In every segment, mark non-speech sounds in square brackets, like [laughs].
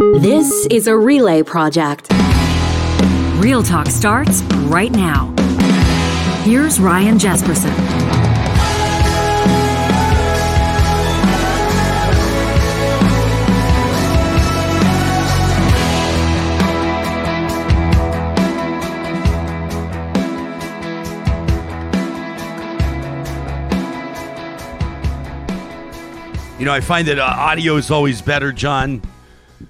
This is a relay project. Real Talk starts right now. Here's Ryan Jespersen. You know, I find that uh, audio is always better, John,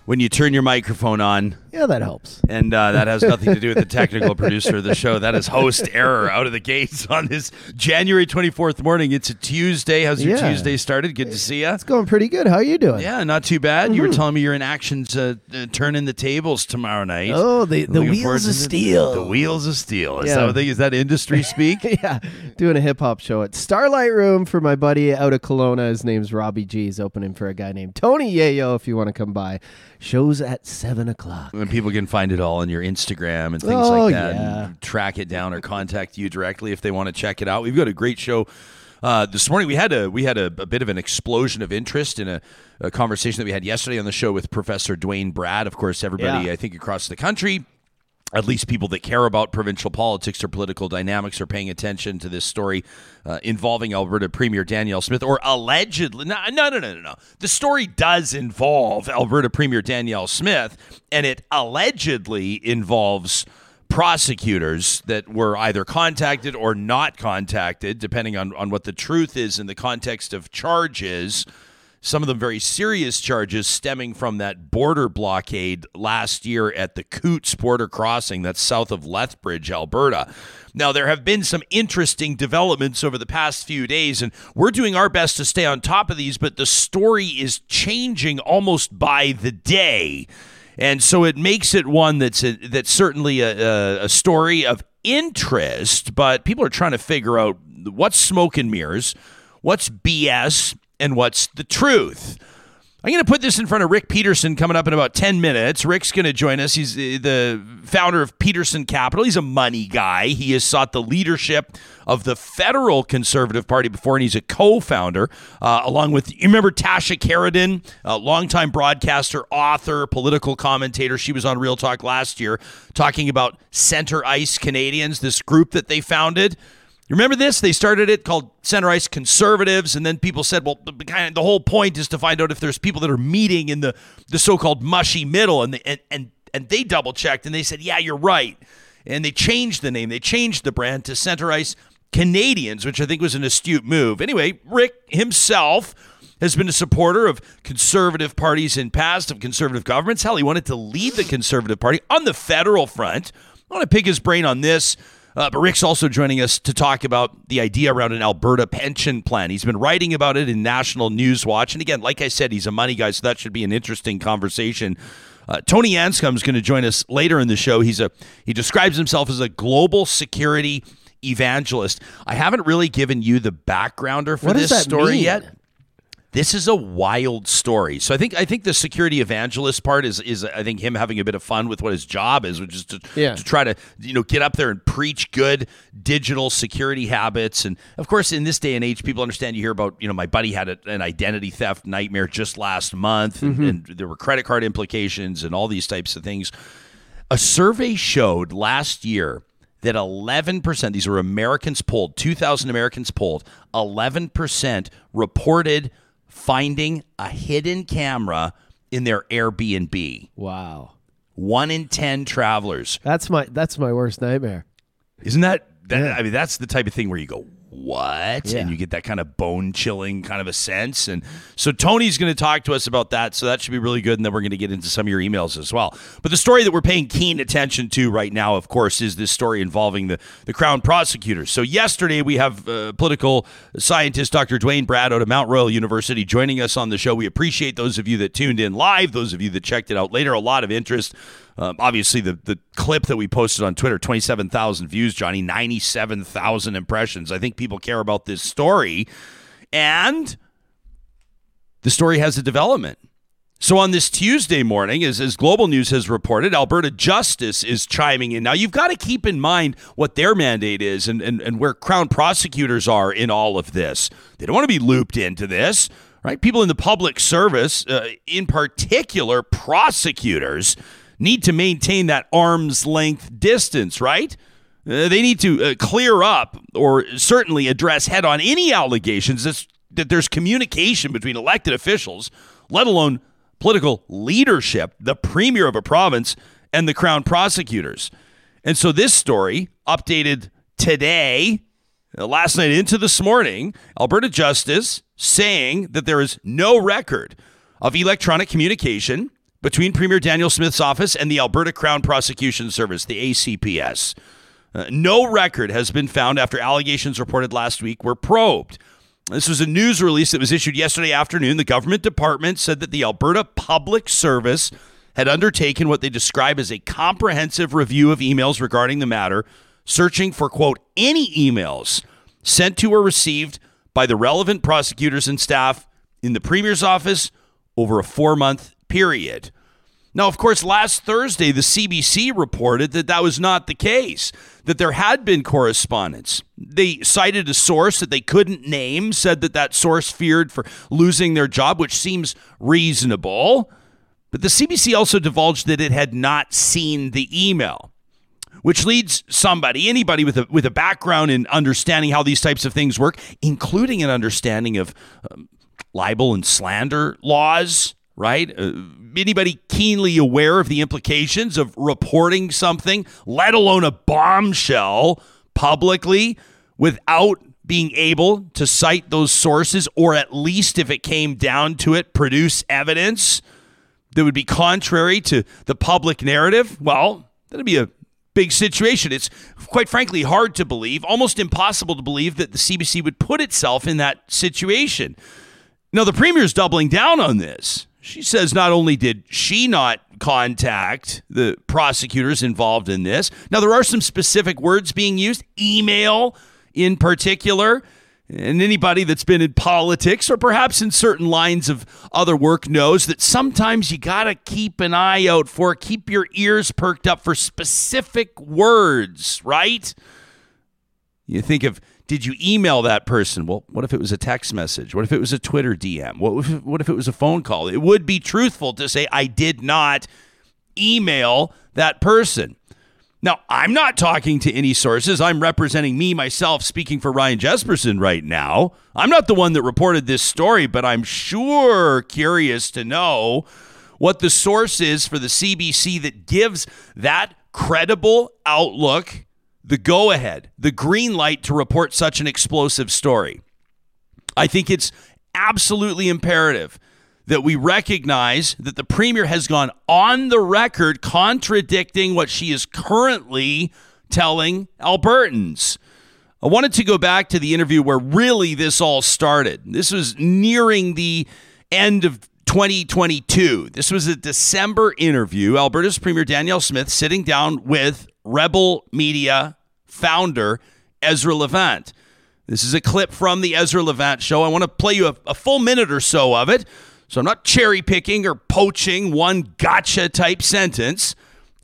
when you turn your microphone on. Yeah, that helps. And uh, that has nothing to do with the technical producer of the show. That is host error out of the gates on this January 24th morning. It's a Tuesday. How's your Yeah. Tuesday started? Good to see you. It's going pretty good. How are you doing? Yeah, not too bad. You were telling me you're in action to uh, turning the tables tomorrow night. Oh, the, the wheels of steel. The wheels of steel. Is Yeah. that what they, is that industry [laughs] speak? yeah, doing a hip hop show at Starlight Room for my buddy out of Kelowna. His name's Robbie G. He's opening for a guy named Tony Yayo. If you want to come by, shows at seven o'clock. And people can find it all on your Instagram and things Oh, like that. yeah. And track it down or contact you directly if they want to check it out. We've got a great show. Uh, this morning we had a we had a, a bit of an explosion of interest in a, a conversation that we had yesterday on the show with Professor Duane Bratt. Of course, everybody Yeah. I think across the country at least people that care about provincial politics or political dynamics are paying attention to this story uh, involving Alberta Premier Danielle Smith, or allegedly. No, no, no, no, no, no. The story does involve Alberta Premier Danielle Smith, and it allegedly involves prosecutors that were either contacted or not contacted, depending on, on what the truth is in the context of charges some of them very serious charges stemming from that border blockade last year at the Coutts border crossing that's south of Lethbridge, Alberta. Now, there have been some interesting developments over the past few days, and we're doing our best to stay on top of these, but the story is changing almost by the day. And so it makes it one that's a, that's certainly a, a, a story of interest, but people are trying to figure out what's smoke and mirrors, what's BS, and what's the truth. I'm going to put this in front of Rick Peterson coming up in about 10 minutes. Rick's going to join us. He's uh, the founder of Peterson Capital. He's a money guy. He has sought the leadership of the federal Conservative Party before, and he's a co founder, uh, along with, you remember Tasha Kheiriddin, a longtime broadcaster, author, political commentator. She was on Real Talk last year talking about Center Ice Canadians, this group that they founded. Remember this? They started it called Center Ice Conservatives, and then people said, "Well, the, the whole point is to find out if there's people that are meeting in the the so-called mushy middle." And they, and and and they double checked, and they said, "Yeah, you're right." And they changed the name. They changed the brand to Center Ice Canadians, which I think was an astute move. Anyway, Rick himself has been a supporter of conservative parties in past, of conservative governments. Hell, he wanted to lead the Conservative Party on the federal front. I want to pick his brain on this. Uh, but Rick's also joining us to talk about the idea around an Alberta pension plan. He's been writing about it in National News Watch. And again, like I said, he's a money guy, so that should be an interesting conversation. Uh, Tony Anscombe is going to join us later in the show. He's a he describes himself as a global security evangelist. I haven't really given you the backgrounder for What this story mean? yet. This is a wild story. So I think I think the security evangelist part is is I think him having a bit of fun with what his job is, which is to, Yeah. to try to you know get up there and preach good digital security habits. And of course, in this day and age, people understand. You hear about you know my buddy had a, an identity theft nightmare just last month, and, mm-hmm. and there were credit card implications and all these types of things. A survey showed last year that 11%, these were Americans polled, 2,000 Americans polled, 11% reported finding a hidden camera in their Airbnb. Wow, One in 10 travelers. that's my that's my worst nightmare. Isn't that, that Yeah. I mean, that's the type of thing where you go, what? Yeah. And you get that kind of bone chilling kind of a sense. And so Tony's going to talk to us about that. So that should be really good. And then we're going to get into some of your emails as well. But the story that we're paying keen attention to right now, of course, is this story involving the, the Crown prosecutors. So yesterday we have uh, political scientist Dr. Duane Bratt out of Mount Royal University joining us on the show. We appreciate those of you that tuned in live, those of you that checked it out later. A lot of interest. Um, obviously, the, the clip that we posted on Twitter, 27,000 views, Johnny, 97,000 impressions. I think people care about this story. And the story has a development. So on this Tuesday morning, as, as Global News has reported, Alberta Justice is chiming in. Now, you've got to keep in mind what their mandate is and, and, and where Crown prosecutors are in all of this. They don't want to be looped into this, right? People in the public service, uh, in particular prosecutors, need to maintain that arm's length distance, right? Uh, they need to uh, clear up or certainly address head on any allegations that's, that there's communication between elected officials, let alone political leadership, the premier of a province, and the crown prosecutors. And so this story, updated today, uh, last night into this morning, Alberta Justice saying that there is no record of electronic communication between Premier Danielle Smith's office and the Alberta Crown Prosecution Service, the ACPS. Uh, no record has been found after allegations reported last week were probed. This was a news release that was issued yesterday afternoon. The government department said that the Alberta Public Service had undertaken what they describe as a comprehensive review of emails regarding the matter, searching for, quote, any emails sent to or received by the relevant prosecutors and staff in the Premier's office over a four month period. Now, of course, last Thursday, the CBC reported that that was not the case, that there had been correspondence. They cited a source that they couldn't name, said that that source feared for losing their job, which seems reasonable. But the CBC also divulged that it had not seen the email, which leads somebody, anybody with a, with a background in understanding how these types of things work, including an understanding of um, libel and slander laws, right? Uh, anybody keenly aware of the implications of reporting something, let alone a bombshell, publicly without being able to cite those sources, or at least if it came down to it, produce evidence that would be contrary to the public narrative, well, that'd be a big situation. It's quite frankly hard to believe, almost impossible to believe that the CBC would put itself in that situation. Now, the premier is doubling down on this. She says not only did she not contact the prosecutors involved in this, now there are some specific words being used, email in particular. And anybody that's been in politics or perhaps in certain lines of other work knows that sometimes you got to keep an eye out for, keep your ears perked up for specific words, right? You think of did you email that person? Well, what if it was a text message? What if it was a Twitter DM? What if, what if it was a phone call? It would be truthful to say, I did not email that person. Now, I'm not talking to any sources. I'm representing me, myself, speaking for Ryan Jespersen right now. I'm not the one that reported this story, but I'm sure curious to know what the source is for the CBC that gives that credible outlook the go ahead, the green light to report such an explosive story. I think it's absolutely imperative that we recognize that the premier has gone on the record contradicting what she is currently telling Albertans. I wanted to go back to the interview where really this all started. This was nearing the end of 2022. This was a December interview. Alberta's Premier Danielle Smith sitting down with Rebel Media founder Ezra Levant. This is a clip from the Ezra Levant show. I want to play you a, a full minute or so of it. So I'm not cherry picking or poaching one gotcha type sentence.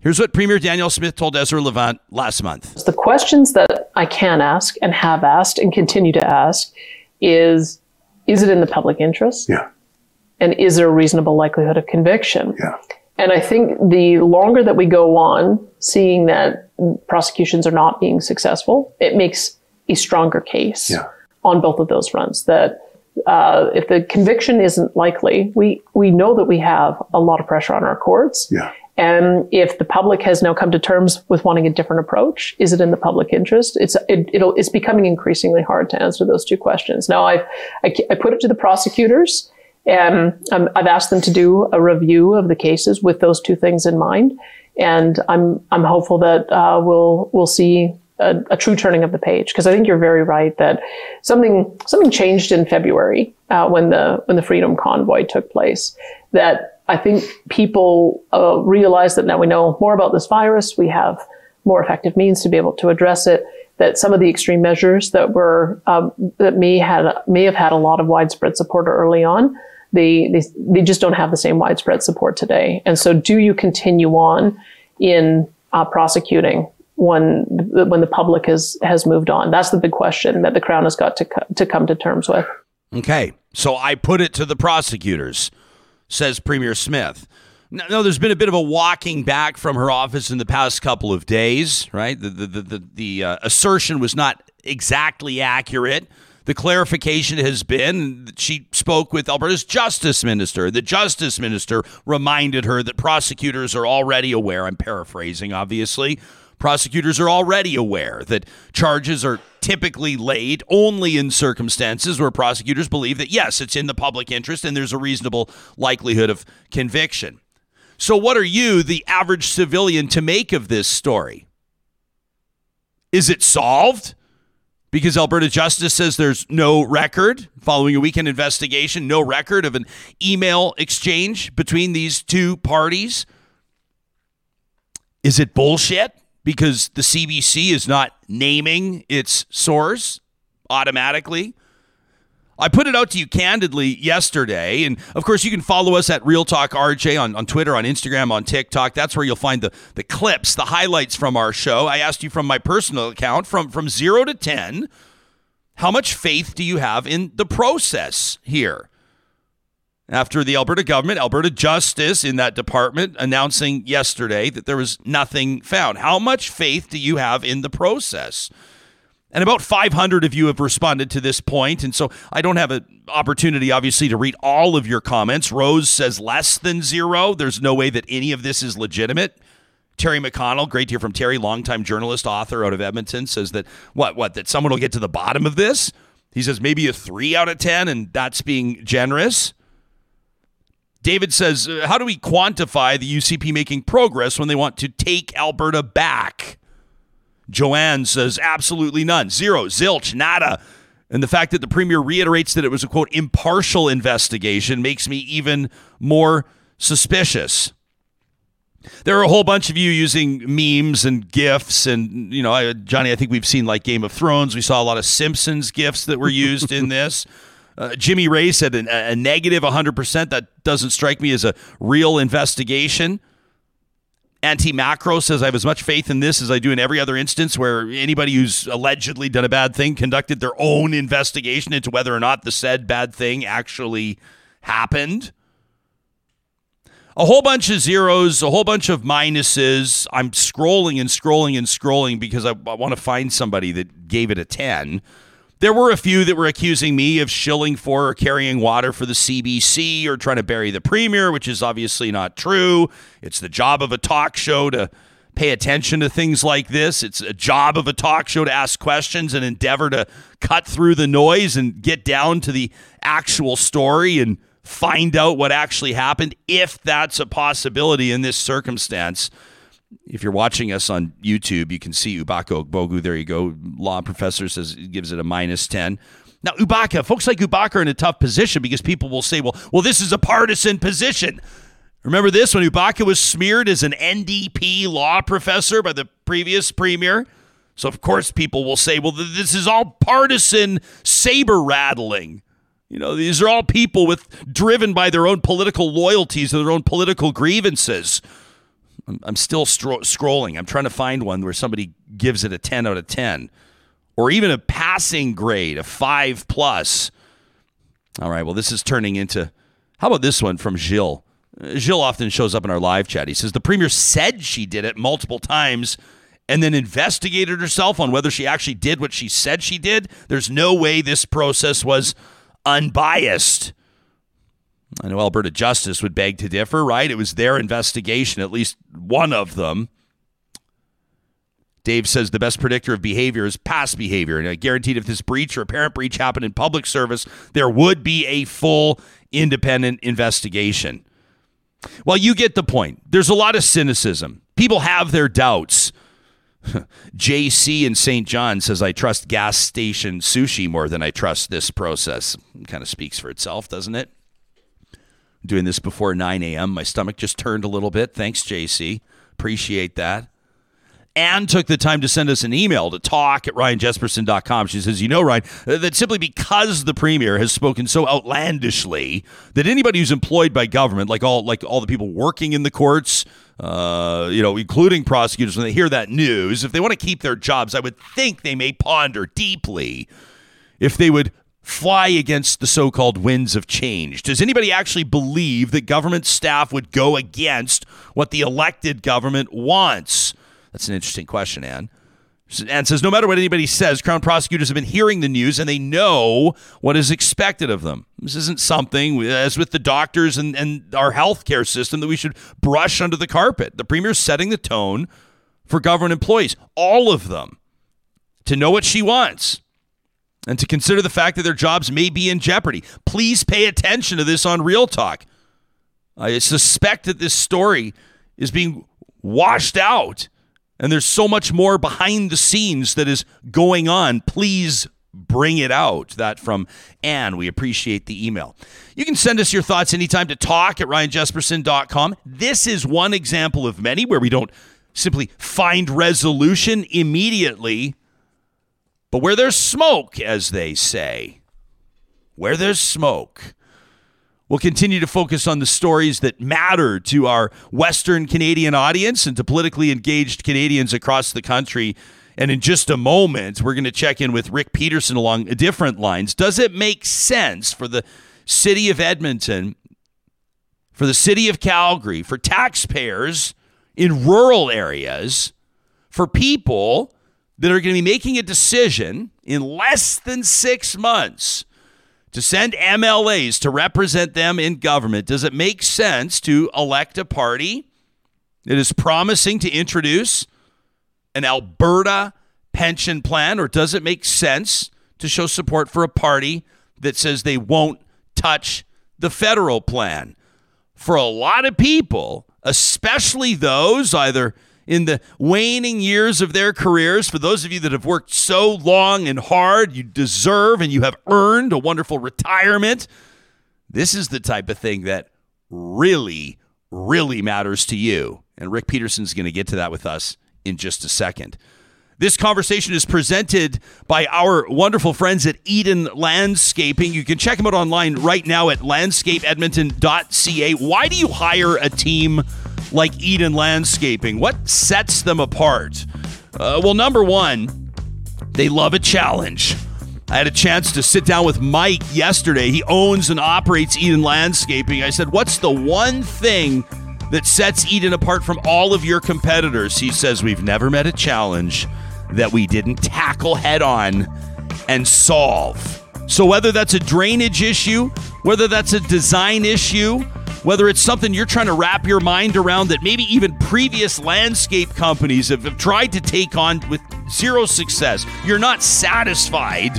Here's what Premier Danielle Smith told Ezra Levant last month. The questions that I can ask and have asked and continue to ask is is it in the public interest? Yeah. And is there a reasonable likelihood of conviction? Yeah. And I think the longer that we go on seeing that prosecutions are not being successful, it makes a stronger case Yeah. on both of those fronts. That uh, if the conviction isn't likely, we we know that we have a lot of pressure on our courts. Yeah. And if the public has now come to terms with wanting a different approach, is it in the public interest? It's it, it'll, it's becoming increasingly hard to answer those two questions. Now, I've I, I put it to the prosecutors, um, I've asked them to do a review of the cases with those two things in mind, and I'm I'm hopeful that uh, we'll we'll see a, a, true turning of the page because I think you're very right that something something changed in February uh, when the when the Freedom Convoy took place that I think people uh, realize that now we know more about this virus. We have more effective means to be able to address it. That some of the extreme measures that were um, that may had may have had a lot of widespread support early on, they, they they just don't have the same widespread support today. And so, do you continue on in uh, prosecuting when when the public has has moved on? That's the big question that the Crown has got to to come to terms with. Okay, so I put it to the prosecutors, says Premier Smith. No, there's been a bit of a walking back from her office in the past couple of days, right? The the the, the, the uh, assertion was not exactly accurate. The clarification has been that she spoke with Alberta's justice minister. The justice minister reminded her that prosecutors are already aware. I'm paraphrasing, obviously. Prosecutors are already aware that charges are typically laid only in circumstances where prosecutors believe that, yes, it's in the public interest and there's a reasonable likelihood of conviction. So, what are you, the average civilian, to make of this story? Is it solved? because Alberta Justice says there's no record following a weekend investigation, no record of an email exchange between these two parties. Is it bullshit because the CBC is not naming its source automatically? I put it out to you candidly yesterday. And of course, you can follow us at Real Talk RJ on, on Twitter, on Instagram, on TikTok. That's where you'll find the, the clips, the highlights from our show. I asked you from my personal account from, from zero to 10, how much faith do you have in the process here? After the Alberta government, Alberta Justice in that department announcing yesterday that there was nothing found. How much faith do you have in the process? And about 500 of you have responded to this point, and so I don't have an opportunity, obviously, to read all of your comments. Rose says less than zero. There's no way that any of this is legitimate. Terry McConnell, great to hear from Terry, longtime journalist, author out of Edmonton, says that what what that someone will get to the bottom of this. He says maybe a three out of ten, and that's being generous. David says, uh, how do we quantify the UCP making progress when they want to take Alberta back? Joanne says absolutely none. Zero, zilch, nada. And the fact that the premier reiterates that it was a quote impartial investigation makes me even more suspicious. There are a whole bunch of you using memes and gifs, and you know, I, Johnny. I think we've seen like Game of Thrones. We saw a lot of Simpsons gifs that were used in [laughs] this. Uh, Jimmy Ray said a, a negative 100%. That doesn't strike me as a real investigation. Anti Macro says, I have as much faith in this as I do in every other instance where anybody who's allegedly done a bad thing conducted their own investigation into whether or not the said bad thing actually happened. A whole bunch of zeros, a whole bunch of minuses. I'm scrolling and scrolling and scrolling because I, I want to find somebody that gave it a 10. There were a few that were accusing me of shilling for or carrying water for the CBC or trying to bury the premier, which is obviously not true. It's the job of a talk show to pay attention to things like this. It's a job of a talk show to ask questions and endeavor to cut through the noise and get down to the actual story and find out what actually happened, if that's a possibility in this circumstance if you're watching us on YouTube, you can see Ubaka Ogbogu. There you go. Law professor says gives it a minus 10. Now, Ubaka, folks like Ubaka are in a tough position because people will say, well, well, this is a partisan position. Remember this when Ubaka was smeared as an NDP law professor by the previous premier? So, of course, people will say, well, this is all partisan saber rattling. You know, these are all people with driven by their own political loyalties and their own political grievances. I'm, still stro- scrolling. I'm trying to find one where somebody gives it a 10 out of 10 or even a passing grade, a 5 plus. All right, well, this is turning into. How about this one from Jill? Uh, Jill often shows up in our live chat. He says the premier said she did it multiple times and then investigated herself on whether she actually did what she said she did. There's no way this process was unbiased. I know Alberta Justice would beg to differ, right? It was their investigation, at least one of them. Dave says the best predictor of behavior is past behavior. And I guaranteed if this breach or apparent breach happened in public service, there would be a full independent investigation. Well, you get the point. There's a lot of cynicism. People have their doubts. [laughs] JC in St. John says, I trust gas station sushi more than I trust this process. Kind of speaks for itself, doesn't it? Doing this before 9 a.m. My stomach just turned a little bit. Thanks, JC. Appreciate that. Anne took the time to send us an email to talk at ryanjespersen.com. She says, You know, Ryan, that simply because the premier has spoken so outlandishly that anybody who's employed by government, like all like all the people working in the courts, uh, you know, including prosecutors, when they hear that news, if they want to keep their jobs, I would think they may ponder deeply if they would fly against the so called winds of change? Does anybody actually believe that government staff would go against what the elected government wants? That's an interesting question, Anne. Anne says, no matter what anybody says, Crown prosecutors have been hearing the news and they know what is expected of them. This isn't something, as with the doctors and, and our healthcare system, that we should brush under the carpet. The Premier's setting the tone for government employees, all of them, to know what she wants and to consider the fact that their jobs may be in jeopardy. Please pay attention to this on Real Talk. I suspect that this story is being washed out and there's so much more behind the scenes that is going on. Please bring it out. That from Anne. We appreciate the email. You can send us your thoughts anytime to talk at ryanjespersen.com. This is one example of many where we don't simply find resolution immediately, but where there's smoke, as they say, where there's smoke, We'll continue to focus on the stories that matter to our Western Canadian audience and to politically engaged Canadians across the country. And in just a moment, we're going to check in with Rick Peterson along different lines. Does it make sense for the city of Edmonton, for the city of Calgary, for taxpayers in rural areas, for people that are going to be making a decision in less than six months to send MLAs to represent them in government, does it make sense to elect a party that is promising to introduce an Alberta pension plan, or does it make sense to show support for a party that says they won't touch the federal plan? For a lot of people, especially those either in the waning years of their careers. For those of you that have worked so long and hard, you deserve and you have earned a wonderful retirement. This is the type of thing that really, really matters to you. And Rick Peterson's going to get to that with us in just a second. This conversation is presented by our wonderful friends at Eden Landscaping. You can check them out online right now at landscapeedmonton.ca. Why do you hire a team like Eden Landscaping? What sets them apart? Uh, well, number one, they love a challenge. I had a chance to sit down with Mike yesterday. He owns and operates Eden Landscaping. I said, What's the one thing that sets Eden apart from all of your competitors? He says, We've never met a challenge that we didn't tackle head on and solve. So, whether that's a drainage issue, whether that's a design issue, whether it's something you're trying to wrap your mind around that maybe even previous landscape companies have, have tried to take on with zero success, you're not satisfied.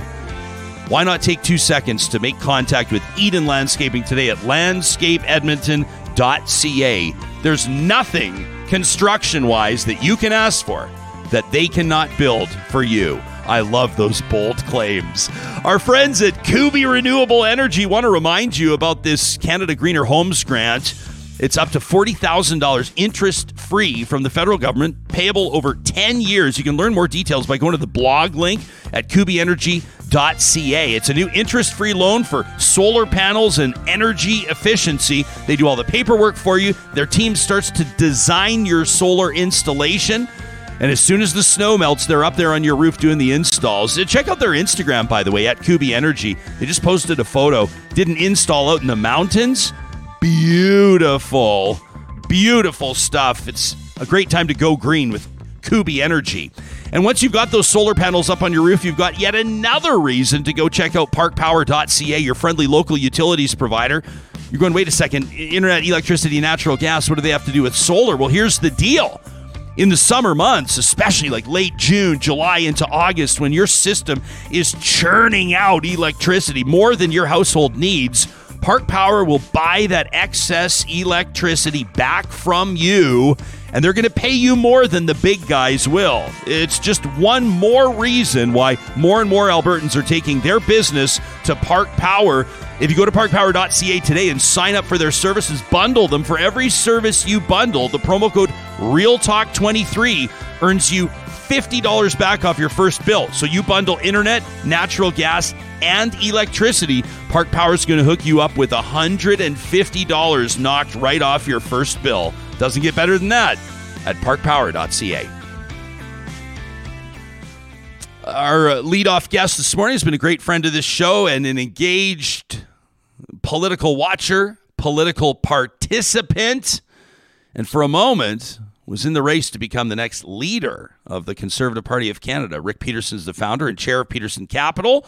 Why not take two seconds to make contact with Eden Landscaping today at landscapeedmonton.ca? There's nothing construction wise that you can ask for that they cannot build for you. I love those bold claims. Our friends at Kuby Renewable Energy want to remind you about this Canada Greener Homes grant. It's up to $40,000 interest free from the federal government, payable over 10 years. You can learn more details by going to the blog link at kubyenergy.ca. It's a new interest free loan for solar panels and energy efficiency. They do all the paperwork for you. Their team starts to design your solar installation. And as soon as the snow melts, they're up there on your roof doing the installs. Uh, check out their Instagram, by the way, at Kuby Energy. They just posted a photo. Did an install out in the mountains. Beautiful, beautiful stuff. It's a great time to go green with Kuby Energy. And once you've got those solar panels up on your roof, you've got yet another reason to go check out parkpower.ca, your friendly local utilities provider. You're going, wait a second, internet, electricity, natural gas, what do they have to do with solar? Well, here's the deal in the summer months, especially like late June, July into August, when your system is churning out electricity more than your household needs, Park Power will buy that excess electricity back from you, and they're going to pay you more than the big guys will. It's just one more reason why more and more Albertans are taking their business to Park Power. If you go to parkpower.ca today and sign up for their services, bundle them for every service you bundle, the promo code RealTalk23 earns you $50 back off your first bill. So you bundle internet, natural gas, and electricity. Park Power is going to hook you up with $150 knocked right off your first bill. Doesn't get better than that at parkpower.ca. Our uh, leadoff guest this morning has been a great friend of this show and an engaged political watcher, political participant, and for a moment was in the race to become the next leader of the Conservative Party of Canada. Rick Peterson is the founder and chair of Peterson Capital.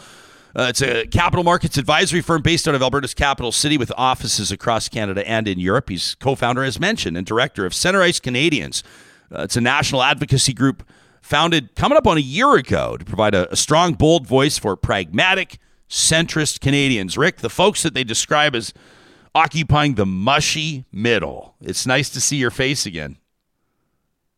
Uh, it's a capital markets advisory firm based out of Alberta's capital city with offices across Canada and in Europe. He's co founder, as mentioned, and director of Center Ice Canadians. Uh, it's a national advocacy group founded coming up on a year ago to provide a, a strong, bold voice for pragmatic, centrist Canadians. Rick, the folks that they describe as occupying the mushy middle. It's nice to see your face again.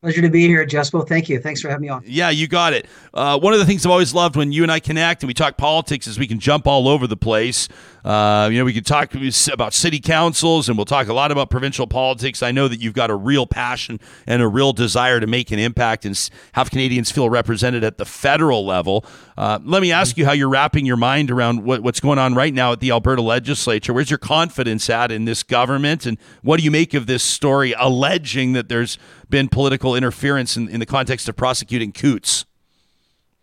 Pleasure to be here, Jespo. Thank you. Thanks for having me on. Yeah, you got it. Uh, one of the things I've always loved when you and I connect and we talk politics is we can jump all over the place. Uh, you know, we can talk about city councils and we'll talk a lot about provincial politics. I know that you've got a real passion and a real desire to make an impact and have Canadians feel represented at the federal level. Uh, let me ask you how you're wrapping your mind around what, what's going on right now at the Alberta legislature. Where's your confidence at in this government? And what do you make of this story alleging that there's been political interference in, in the context of prosecuting Coutts?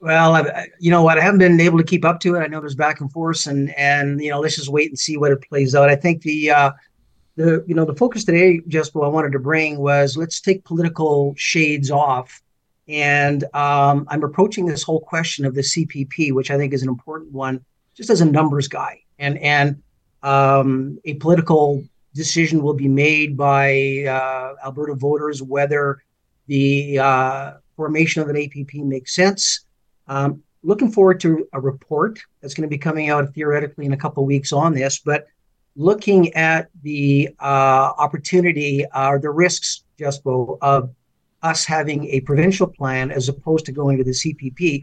Well, I, you know what? I haven't been able to keep up to it. I know there's back and forth, and and you know, let's just wait and see what it plays out. I think the uh, the you know the focus today, what I wanted to bring was let's take political shades off, and um, I'm approaching this whole question of the CPP, which I think is an important one, just as a numbers guy, and and um, a political decision will be made by uh, Alberta voters whether the uh, formation of an APP makes sense. Um, looking forward to a report that's going to be coming out theoretically in a couple weeks on this, but looking at the uh, opportunity or uh, the risks, Jespo, of us having a provincial plan as opposed to going to the CPP.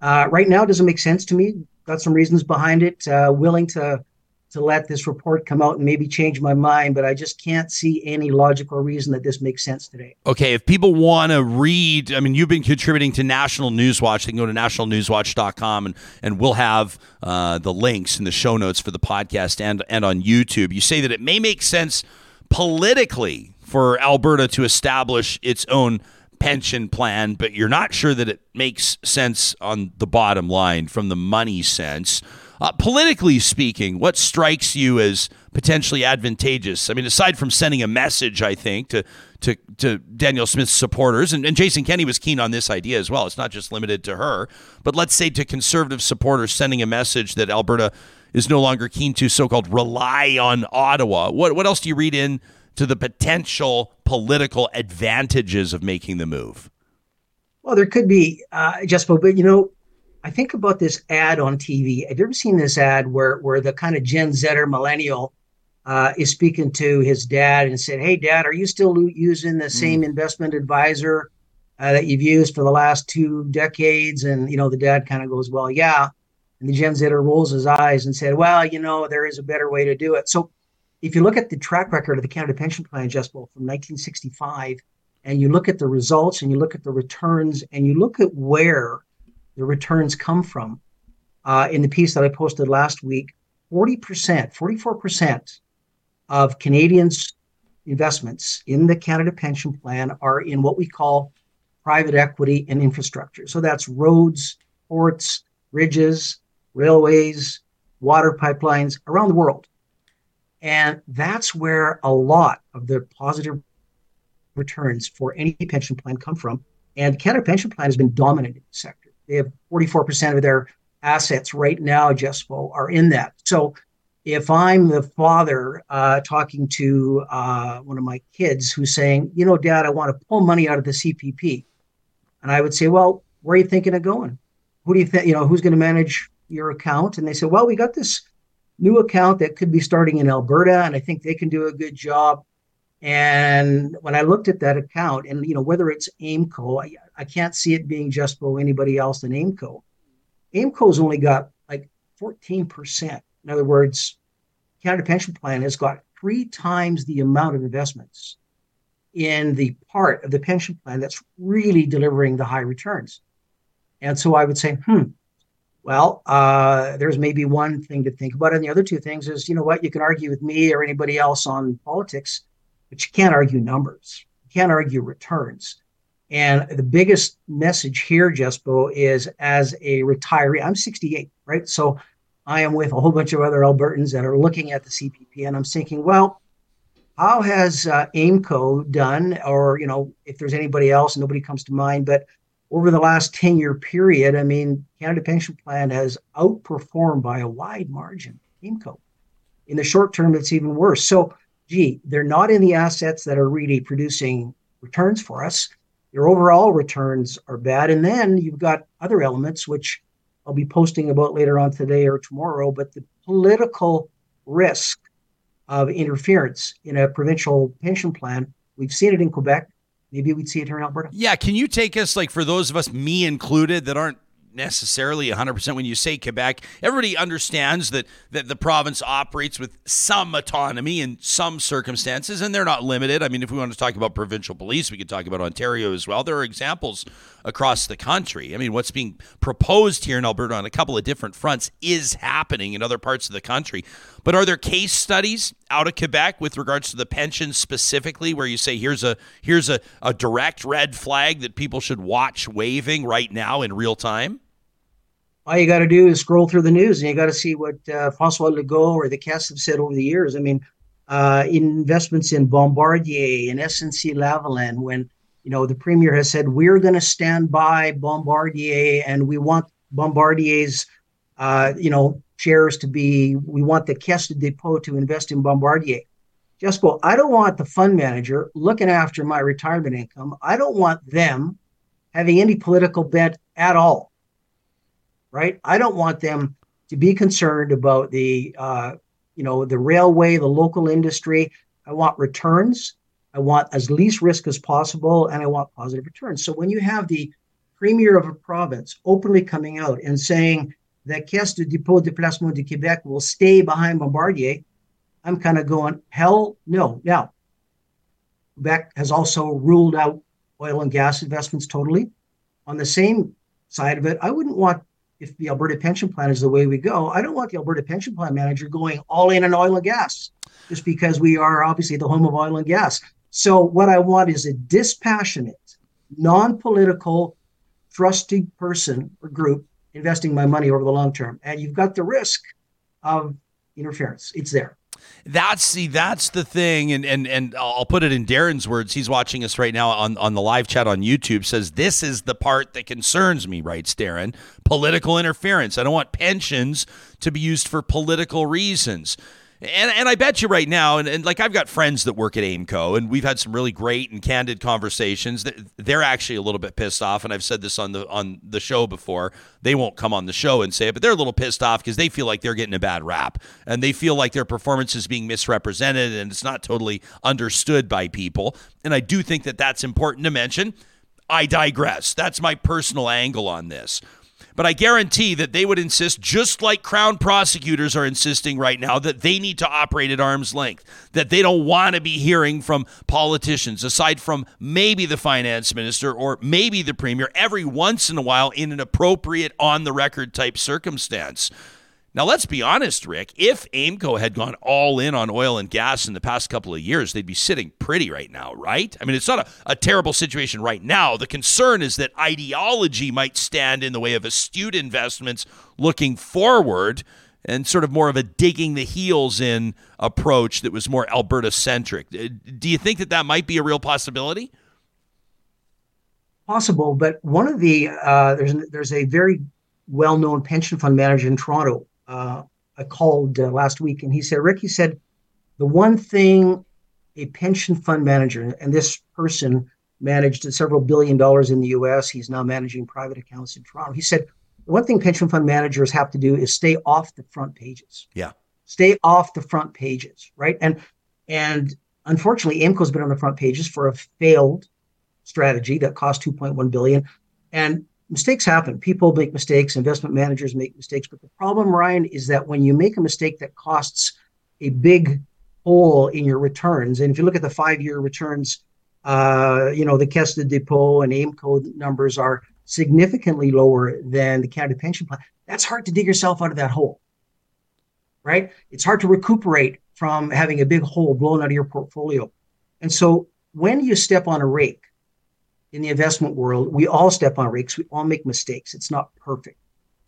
Uh, right now, doesn't make sense to me. Got some reasons behind it. Uh, willing to to let this report come out and maybe change my mind, but I just can't see any logical reason that this makes sense today. Okay, if people want to read, I mean, you've been contributing to National Newswatch. They can go to nationalnewswatch.com and, and we'll have uh, the links in the show notes for the podcast and, and on YouTube. You say that it may make sense politically for Alberta to establish its own pension plan, but you're not sure that it makes sense on the bottom line from the money sense. Uh, politically speaking, what strikes you as potentially advantageous? I mean, aside from sending a message, I think to to, to Danielle Smith's supporters, and, and Jason Kenney was keen on this idea as well. It's not just limited to her, but let's say to conservative supporters, sending a message that Alberta is no longer keen to so-called rely on Ottawa. What what else do you read in to the potential political advantages of making the move? Well, there could be, uh, but you know, I think about this ad on TV. Have you ever seen this ad where where the kind of Gen Zer millennial uh, is speaking to his dad and said, "Hey, Dad, are you still using the same mm. investment advisor uh, that you've used for the last two decades?" And you know, the dad kind of goes, "Well, yeah." And the Gen Zer rolls his eyes and said, "Well, you know, there is a better way to do it." So, if you look at the track record of the Canada Pension Plan adjustable from 1965, and you look at the results and you look at the returns and you look at where the returns come from. Uh, in the piece that I posted last week, 40%, 44% of Canadians' investments in the Canada Pension Plan are in what we call private equity and infrastructure. So that's roads, ports, bridges, railways, water pipelines around the world. And that's where a lot of the positive returns for any pension plan come from. And Canada Pension Plan has been dominant in the sector. They have 44% of their assets right now, Jespo, are in that. So if I'm the father uh, talking to uh, one of my kids who's saying, you know, dad, I want to pull money out of the CPP. And I would say, well, where are you thinking of going? Who do you think, you know, who's going to manage your account? And they say, well, we got this new account that could be starting in Alberta, and I think they can do a good job. And when I looked at that account, and you know whether it's AIMCo, I, I can't see it being just below anybody else than AIMCo. AIMCo's only got like 14%. In other words, Canada Pension Plan has got three times the amount of investments in the part of the pension plan that's really delivering the high returns. And so I would say, hmm, well, uh, there's maybe one thing to think about. And the other two things is, you know what, you can argue with me or anybody else on politics, but you can't argue numbers. You can't argue returns. And the biggest message here, Jespo, is as a retiree, I'm 68, right? So I am with a whole bunch of other Albertans that are looking at the CPP, and I'm thinking, well, how has uh, AIMCO done, or you know, if there's anybody else, nobody comes to mind, but over the last 10 year period, I mean, Canada Pension Plan has outperformed by a wide margin AIMCO. In the short term, it's even worse. So, gee, they're not in the assets that are really producing returns for us. Your overall returns are bad. And then you've got other elements, which I'll be posting about later on today or tomorrow, but the political risk of interference in a provincial pension plan. We've seen it in Quebec. Maybe we'd see it here in Alberta. Yeah, can you take us like for those of us, me included, that aren't necessarily 100% when you say Quebec. Everybody understands that, that the province operates with some autonomy in some circumstances, and they're not limited. I mean, if we want to talk about provincial police, we could talk about Ontario as well. There are examples across the country. I mean, what's being proposed here in Alberta on a couple of different fronts is happening in other parts of the country. But are there case studies out of Quebec with regards to the pensions specifically where you say here's a here's a, a direct red flag that people should watch waving right now in real time? All you got to do is scroll through the news and you got to see what uh, Francois Legault or the Caisse have said over the years. I mean, uh, investments in Bombardier and SNC Lavalin, when you know the premier has said we're going to stand by Bombardier and we want Bombardier's, uh, you know, shares to be. We want the Caisse de Depot to invest in Bombardier. Just go. I don't want the fund manager looking after my retirement income. I don't want them having any political bent at all right? I don't want them to be concerned about the, uh, you know, the railway, the local industry. I want returns. I want as least risk as possible, and I want positive returns. So when you have the premier of a province openly coming out and saying that Caisse de Dépôt de Placement du Québec will stay behind Bombardier, I'm kind of going, hell no. Now, Quebec has also ruled out oil and gas investments totally. On the same side of it, I wouldn't want if the Alberta pension plan is the way we go, I don't want the Alberta pension plan manager going all in on oil and gas just because we are obviously the home of oil and gas. So what I want is a dispassionate, non-political, trusted person or group investing my money over the long term. And you've got the risk of interference. It's there. That's see, that's the thing, and and and I'll put it in Darren's words. He's watching us right now on on the live chat on YouTube. Says this is the part that concerns me. Writes Darren, political interference. I don't want pensions to be used for political reasons. And, and I bet you right now, and, and like I've got friends that work at AIMCO, and we've had some really great and candid conversations. They're actually a little bit pissed off, and I've said this on the on the show before. They won't come on the show and say it, but they're a little pissed off because they feel like they're getting a bad rap, and they feel like their performance is being misrepresented, and it's not totally understood by people. And I do think that that's important to mention. I digress. That's my personal angle on this. But I guarantee that they would insist, just like Crown prosecutors are insisting right now, that they need to operate at arm's length, that they don't want to be hearing from politicians, aside from maybe the finance minister or maybe the premier, every once in a while in an appropriate on the record type circumstance. Now, let's be honest, Rick. If AIMCO had gone all in on oil and gas in the past couple of years, they'd be sitting pretty right now, right? I mean, it's not a, a, terrible situation right now. The concern is that ideology might stand in the way of astute investments looking forward and sort of more of a digging the heels in approach that was more Alberta centric. Uh, do you think that that might be a real possibility? Possible, but one of the uh, there's there's a very well known pension fund manager in Toronto uh, I called uh, last week, and he said, Rick, he said, the one thing a pension fund manager, and this person managed several billion dollars in the US, he's now managing private accounts in Toronto. He said, the one thing pension fund managers have to do is stay off the front pages. Yeah. Stay off the front pages, right? And and unfortunately, AIMCO's been on the front pages for a failed strategy that cost 2.1 billion. And mistakes happen. People make mistakes, investment managers make mistakes. But the problem, Ryan, is that when you make a mistake that costs a big hole in your returns, and if you look at the five year returns, uh, you know, the Caisse de Depot and AIMCO numbers are significantly lower than the Canada Pension Plan. That's hard to dig yourself out of that hole, right? It's hard to recuperate from having a big hole blown out of your portfolio. And so when you step on a rake, in the investment world, we all step on rakes. We all make mistakes. It's not perfect.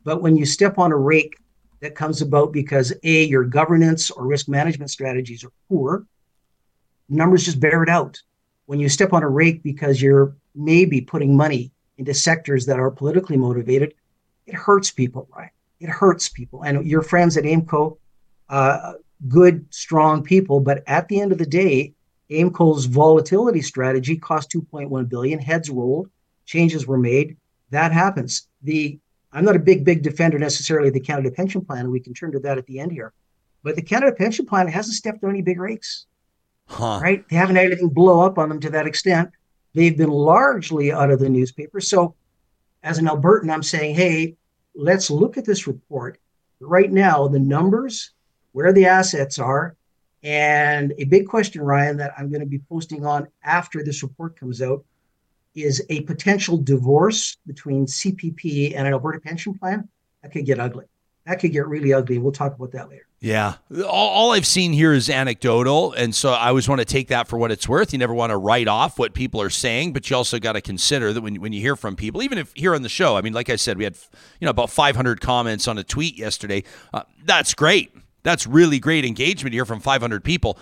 But when you step on a rake that comes about because A, your governance or risk management strategies are poor, numbers just bear it out. When you step on a rake because you're maybe putting money into sectors that are politically motivated, it hurts people, right? It hurts people. And your friends at AIMCO, uh, good, strong people, but at the end of the day, AIMCO's volatility strategy cost 2.1 billion. Heads rolled, changes were made. That happens. The I'm not a big, big defender necessarily of the Canada Pension Plan. We can turn to that at the end here, but the Canada Pension Plan hasn't stepped on any big rakes. Huh. Right? They haven't had anything blow up on them to that extent. They've been largely out of the newspaper. So, as an Albertan, I'm saying, hey, let's look at this report. Right now, the numbers, where the assets are, and a big question, Ryan, that I'm going to be posting on after this report comes out is a potential divorce between CPP and an Alberta pension plan. That could get ugly. That could get really ugly. We'll talk about that later. Yeah. All, all, I've seen here is anecdotal. And so I always want to take that for what it's worth. You never want to write off what people are saying, but you also got to consider that when, when you hear from people, even if here on the show, I mean, like I said, we had, you know, about 500 comments on a tweet yesterday. Uh, that's great. That's really great engagement here from 500 people.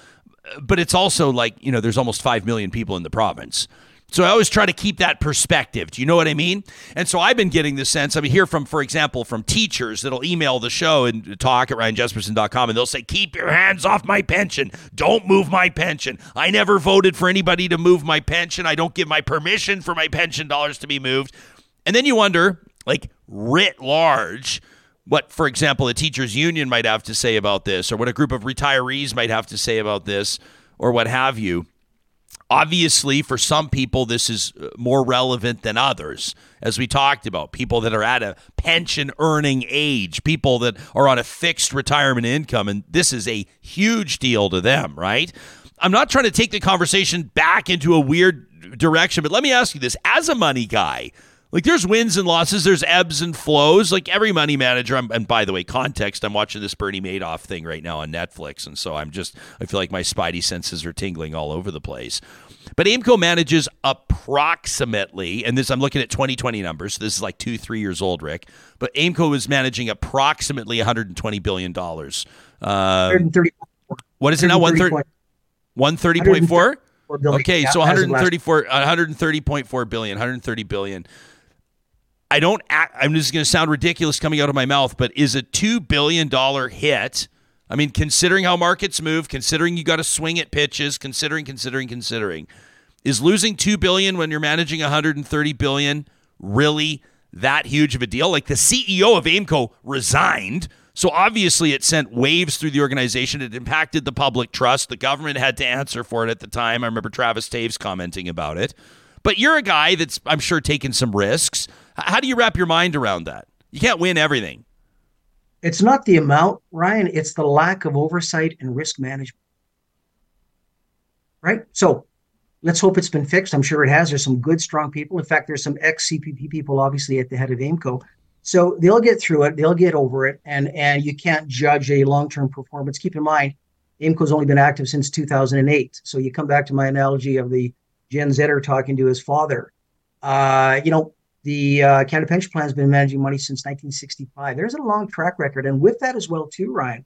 But it's also like, you know, there's almost 5 million people in the province. So I always try to keep that perspective. Do you know what I mean? And so I've been getting the sense. I mean, hear from, for example, from teachers that'll email the show and talk at ryanjespersen.com and they'll say, Keep your hands off my pension. Don't move my pension. I never voted for anybody to move my pension. I don't give my permission for my pension dollars to be moved. And then you wonder, like, writ large, what, for example, a teachers' union might have to say about this, or what a group of retirees might have to say about this, or what have you. Obviously, for some people, this is uh, more relevant than others, as we talked about. People that are at a pension earning age, people that are on a fixed retirement income, and this is a huge deal to them, right? I'm not trying to take the conversation back into a weird direction, but let me ask you this as a money guy, like there's wins and losses, there's ebbs and flows. Like every money manager, I'm, and by the way, context, I'm watching this Bernie Madoff thing right now on Netflix, and so I'm just I feel like my spidey senses are tingling all over the place. But AIMCO manages approximately, and this I'm looking at 2020 numbers. So this is like two, three years old, Rick. But AIMCO is managing approximately 120 billion dollars. Uh, what is it now? 130. 130.4 okay so 134 130.4 billion 130 billion I don't. Act, I'm just going to sound ridiculous coming out of my mouth, but is a two billion dollar hit? I mean, considering how markets move, considering you got to swing at pitches, considering, considering, considering, is losing 2 billion when you're managing 130 billion really that huge of a deal? Like the CEO of Aimco resigned. So obviously, it sent waves through the organization. It impacted the public trust. The government had to answer for it at the time. I remember Travis Toews commenting about it. But you're a guy that's, I'm sure, taken some risks. How do you wrap your mind around that? You can't win everything. It's not the amount, Ryan, it's the lack of oversight and risk management. Right? So let's hope it's been fixed. I'm sure it has. There's some good, strong people. In fact, there's some ex CPP people, obviously, at the head of AIMCO. So they'll get through it, they'll get over it, and and you can't judge a long-term performance. Keep in mind, AIMCO's only been active since 2008. So you come back to my analogy of the Gen Zer talking to his father. Uh, you know, the uh, Canada Pension Plan has been managing money since 1965. There's a long track record, and with that as well, too, Ryan.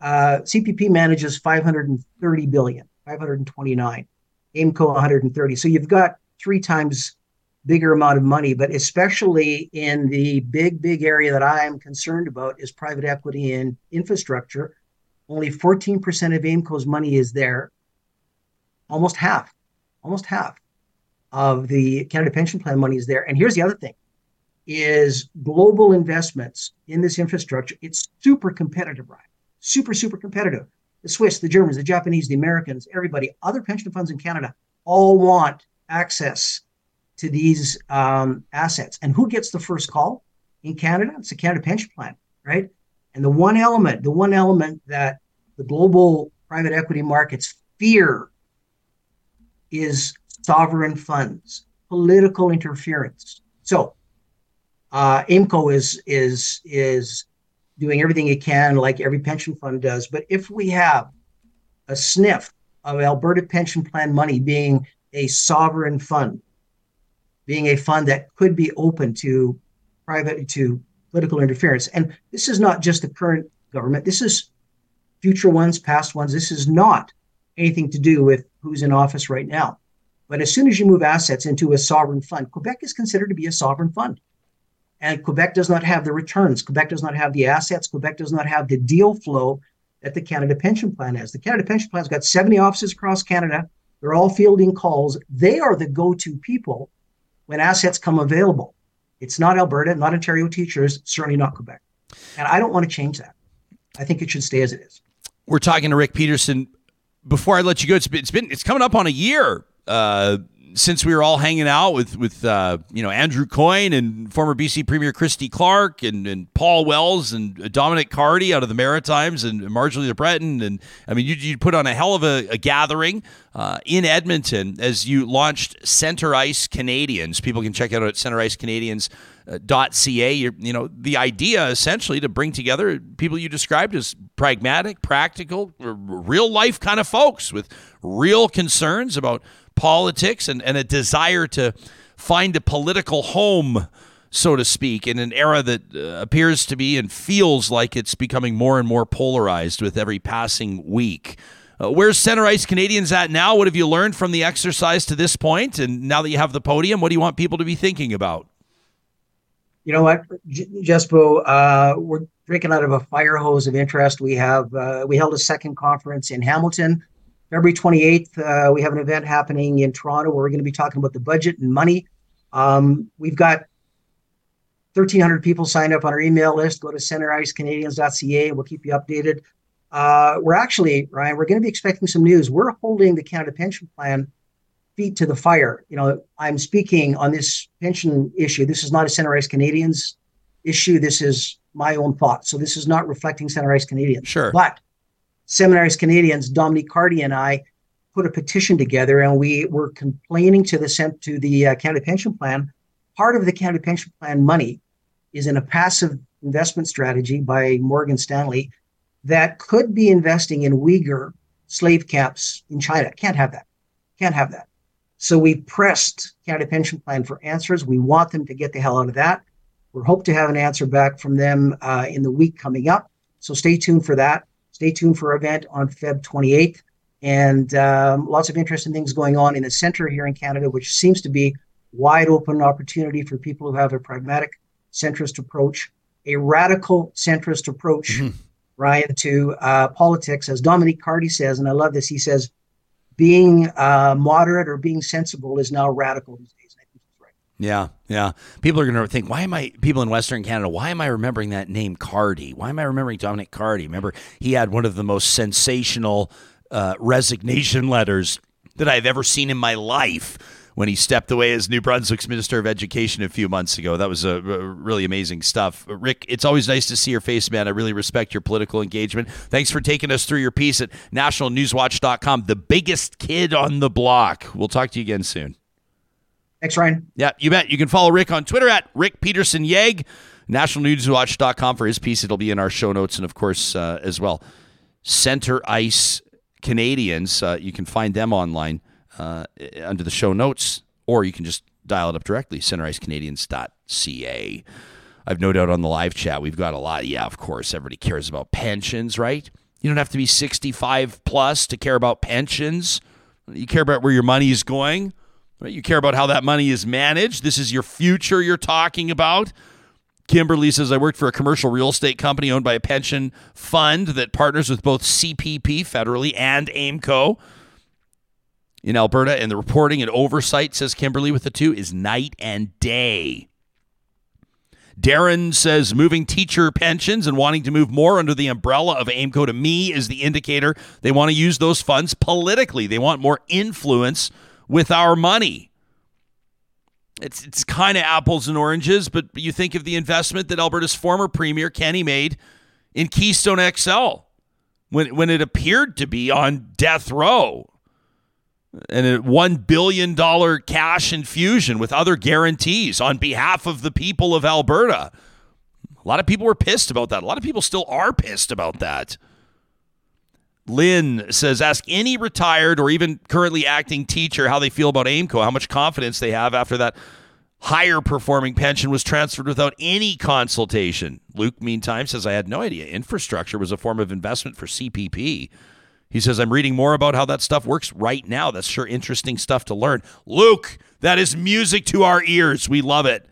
Uh, CPP manages 530 billion, 529, AIMCO 130. So you've got three times bigger amount of money, but especially in the big, big area that I am concerned about is private equity and infrastructure. Only 14% of AIMCO's money is there, almost half, almost half of the Canada Pension Plan money is there. And here's the other thing is global investments in this infrastructure. It's super competitive, right? Super, super competitive. The Swiss, the Germans, the Japanese, the Americans, everybody, other pension funds in Canada all want access to these um, assets. And who gets the first call in Canada? It's the Canada Pension Plan, right? And the one element, the one element that the global private equity markets fear is sovereign funds, political interference. So uh, AIMCO is is is doing everything it can, like every pension fund does. But if we have a sniff of Alberta pension plan money being a sovereign fund, being a fund that could be open to private to political interference. And this is not just the current government. This is future ones, past ones. This is not anything to do with who's in office right now. But as soon as you move assets into a sovereign fund, Quebec is considered to be a sovereign fund. And Quebec does not have the returns. Quebec does not have the assets. Quebec does not have the deal flow that the Canada Pension Plan has. The Canada Pension Plan's got 70 offices across Canada. They're all fielding calls. They are the go to people when assets come available. It's not Alberta, not Ontario teachers, certainly not Quebec. And I don't want to change that. I think it should stay as it is. We're talking to Rick Peterson. Before I let you go, it's been it's, been, it's coming up on a year uh, since we were all hanging out with with uh, you know Andrew Coyne and former BC Premier Christy Clark and, and Paul Wells and Dominic Cardy out of the Maritimes and Marjory LeBreton and I mean you you put on a hell of a, a gathering uh, in Edmonton as you launched Center Ice Canadians. People can check out at Center Ice Canadians. .ca. You're, you know the idea essentially to bring together people you described as pragmatic, practical, real life kind of folks with real concerns about politics and, and a desire to find a political home, so to speak, in an era that uh, appears to be and feels like it's becoming more and more polarized with every passing week. Uh, where's Center Ice Canadians at now? What have you learned from the exercise to this point? And now that you have the podium, what do you want people to be thinking about? You know what, J- Jespo, uh, we're drinking out of a fire hose of interest. We have uh, we held a second conference in Hamilton February 28th, uh, we have an event happening in Toronto where we're going to be talking about the budget and money. Um, we've got 1,300 people signed up on our email list. Go to centreicecanadians.ca. We'll keep you updated. Uh, we're actually, Ryan, we're going to be expecting some news. We're holding the Canada Pension Plan feet to the fire. You know, I'm speaking on this pension issue. This is not a Center Ice Canadians issue. This is my own thought. So this is not reflecting Center Ice Canadians. Sure. But Ice Canadians, Dominique Cardy and I put a petition together, and we were complaining to the sent to the uh, Canada Pension Plan. Part of the Canada Pension Plan money is in a passive investment strategy by Morgan Stanley that could be investing in Uyghur slave camps in China. Can't have that. Can't have that. So we pressed Canada Pension Plan for answers. We want them to get the hell out of that. We hope to have an answer back from them uh, in the week coming up. So stay tuned for that. Stay tuned for our event on Feb 28th. And um, lots of interesting things going on in the center here in Canada, which seems to be wide open opportunity for people who have a pragmatic centrist approach, a radical centrist approach, mm-hmm. Ryan, to uh, politics. As Dominique Cardy says, and I love this, he says, being uh, moderate or being sensible is now radical. Yeah, yeah. People are going to think, why am I, people in Western Canada, why am I remembering that name Cardy? Why am I remembering Dominic Cardy? Remember, he had one of the most sensational uh, resignation letters that I've ever seen in my life when he stepped away as New Brunswick's Minister of Education a few months ago. That was a, a, really amazing stuff. Rick, it's always nice to see your face, man. I really respect your political engagement. Thanks for taking us through your piece at nationalnewswatch.com. The biggest kid on the block. We'll talk to you again soon. Thanks, Ryan. Yeah, you bet. You can follow Rick on Twitter at Rick Peterson Yeg, nationalnewswatch.com for his piece. It'll be in our show notes and, of course, uh, as well. Center Ice Canadians, uh, you can find them online uh, under the show notes, or you can just dial it up directly, centreicecanadians.ca. I've no doubt on the live chat, we've got a lot. Yeah, of course, everybody cares about pensions, right? You don't have to be 65 plus to care about pensions. You care about where your money is going. You care about how that money is managed. This is your future you're talking about. Kimberly says, I worked for a commercial real estate company owned by a pension fund that partners with both CPP federally and AIMCO in Alberta. And the reporting and oversight, says Kimberly, with the two is night and day. Darren says moving teacher pensions and wanting to move more under the umbrella of AIMCO to me is the indicator they want to use those funds politically. They want more influence with our money. It's it's kind of apples and oranges, but you think of the investment that Alberta's former premier Kenney, made in Keystone XL when when it appeared to be on death row. And a $1 billion cash infusion with other guarantees on behalf of the people of Alberta. A lot of people were pissed about that. A lot of people still are pissed about that. Lynn says, ask any retired or even currently acting teacher how they feel about AIMCO, how much confidence they have after that higher performing pension was transferred without any consultation. Luke, meantime, says, I had no idea infrastructure was a form of investment for CPP. He says, I'm reading more about how that stuff works right now. That's sure interesting stuff to learn. Luke, that is music to our ears. We love it.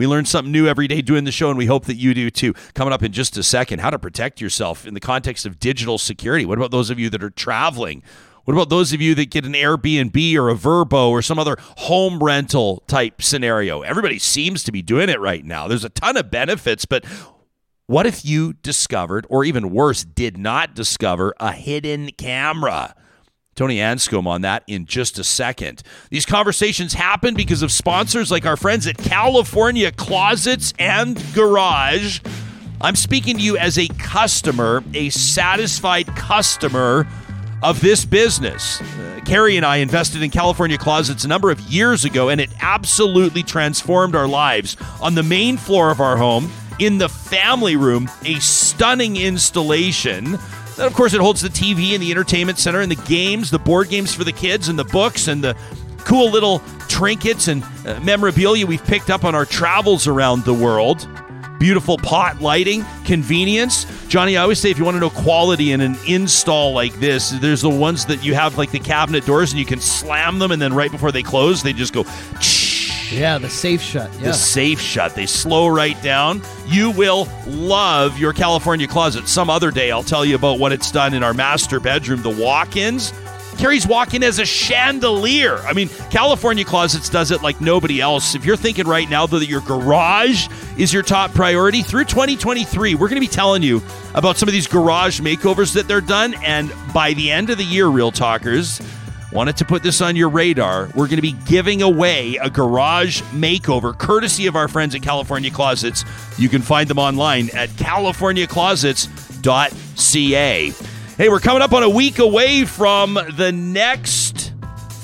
We learn something new every day doing the show, and we hope that you do too. Coming up in just a second, how to protect yourself in the context of digital security. What about those of you that are traveling? What about those of you that get an Airbnb or a VRBO or some other home rental type scenario? Everybody seems to be doing it right now. There's a ton of benefits, but what if you discovered, or even worse, did not discover a hidden camera? Tony Anscombe on that in just a second. These conversations happen because of sponsors like our friends at California Closets and Garage. I'm speaking to you as a customer, a satisfied customer of this business. Uh, Carrie and I invested in California Closets a number of years ago, and it absolutely transformed our lives. On the main floor of our home, in the family room, a stunning installation then, of course, it holds the TV and the entertainment center and the games, the board games for the kids, and the books and the cool little trinkets and uh, memorabilia we've picked up on our travels around the world. Beautiful pot lighting, convenience. Johnny, I always say if you want to know quality in an install like this, there's the ones that you have like the cabinet doors and you can slam them, and then right before they close, they just go. Yeah, the safe shut. Yeah. The safe shut. They slow right down. You will love your California closet. Some other day, I'll tell you about what it's done in our master bedroom, the walk ins. Carrie's walk-in as a chandelier. I mean, California Closets does it like nobody else. If you're thinking right now that your garage is your top priority through 2023, we're going to be telling you about some of these garage makeovers that they're done. And by the end of the year, Real Talkers, Wanted to put this on your radar. We're going to be giving away a garage makeover courtesy of our friends at California Closets. You can find them online at californiaclosets.ca. Hey, we're coming up on a week away from the next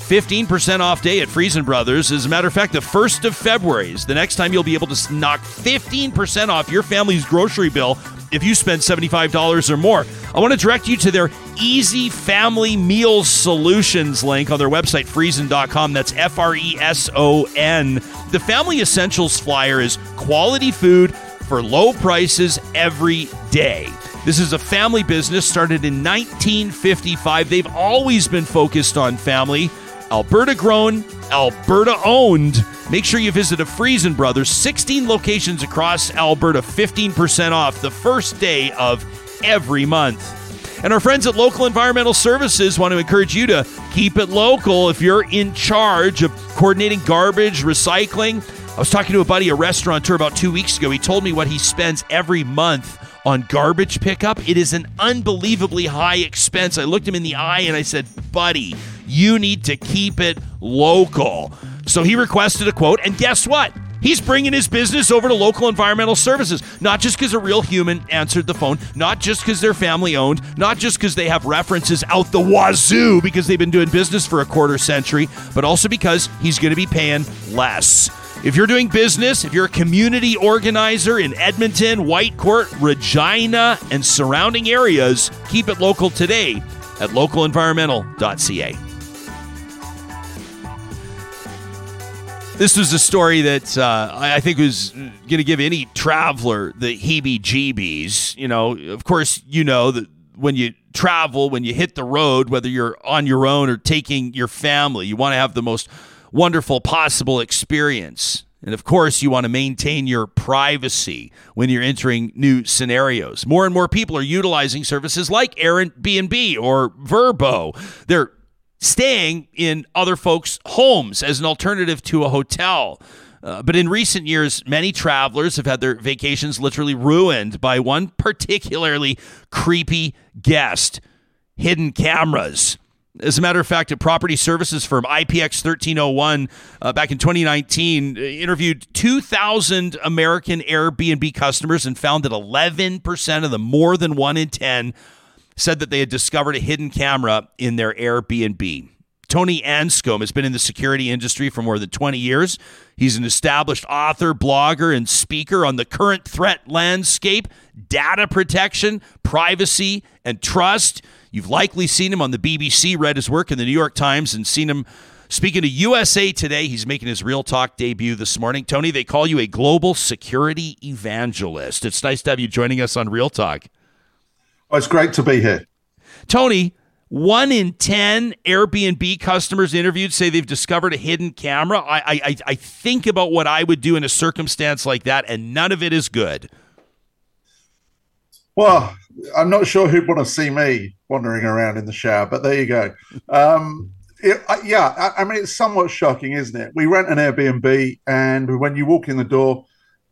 15% off day at Freson Brothers. As a matter of fact, the 1st of February is the next time you'll be able to knock 15% off your family's grocery bill if you spend $75 or more. I want to direct you to their Easy Family Meals Solutions link on their website, freson.com. That's F R E S O N. The Family Essentials flyer is quality food for low prices every day. This is a family business started in 1955. They've always been focused on family. Alberta grown, Alberta owned. Make sure you visit a Freson Brothers, 16 locations across Alberta, 15% off the first day of every month. And our friends at Local Environmental Services want to encourage you to keep it local if you're in charge of coordinating garbage, recycling. I was talking to a buddy, a restaurateur, about two weeks ago. He told me what he spends every month on garbage pickup. It is an unbelievably high expense. I looked him in the eye and I said, buddy, you need to keep it local. So he requested a quote, and guess what? He's bringing his business over to local environmental services, not just because a real human answered the phone, not just because they're family owned, not just because they have references out the wazoo because they've been doing business for a quarter century, but also because he's going to be paying less. If you're doing business, if you're a community organizer in Edmonton, Whitecourt, Regina, and surrounding areas, keep it local today at localenvironmental.ca. This was a story that uh, I think was going to give any traveler the heebie jeebies. You know, of course, you know that when you travel, when you hit the road, whether you're on your own or taking your family, you want to have the most wonderful possible experience. And of course, you want to maintain your privacy when you're entering new scenarios. More and more people are utilizing services like Airbnb or VRBO. They're staying in other folks' homes as an alternative to a hotel. Uh, but in recent years, many travelers have had their vacations literally ruined by one particularly creepy guest hidden cameras. As a matter of fact, a property services firm, IPX 1301, uh, back in 2019, uh, interviewed 2,000 American Airbnb customers and found that 11% of them, more than one in 10, said that they had discovered a hidden camera in their Airbnb. Tony Anscombe has been in the security industry for more than 20 years. He's an established author, blogger, and speaker on the current threat landscape, data protection, privacy, and trust. You've likely seen him on the BBC, read his work in the New York Times, and seen him Speaking to USA Today, he's making his Real Talk debut this morning. Tony, they call you a global security evangelist. It's nice to have you joining us on Real Talk. Oh, it's great to be here. Tony, one in 10 Airbnb customers interviewed say they've discovered a hidden camera. I, I, I think about what I would do in a circumstance like that, and none of it is good. Well, I'm not sure who'd want to see me wandering around in the shower, but there you go. Um, it, yeah, I, I, mean, it's somewhat shocking, isn't it? We rent an Airbnb, and when you walk in the door,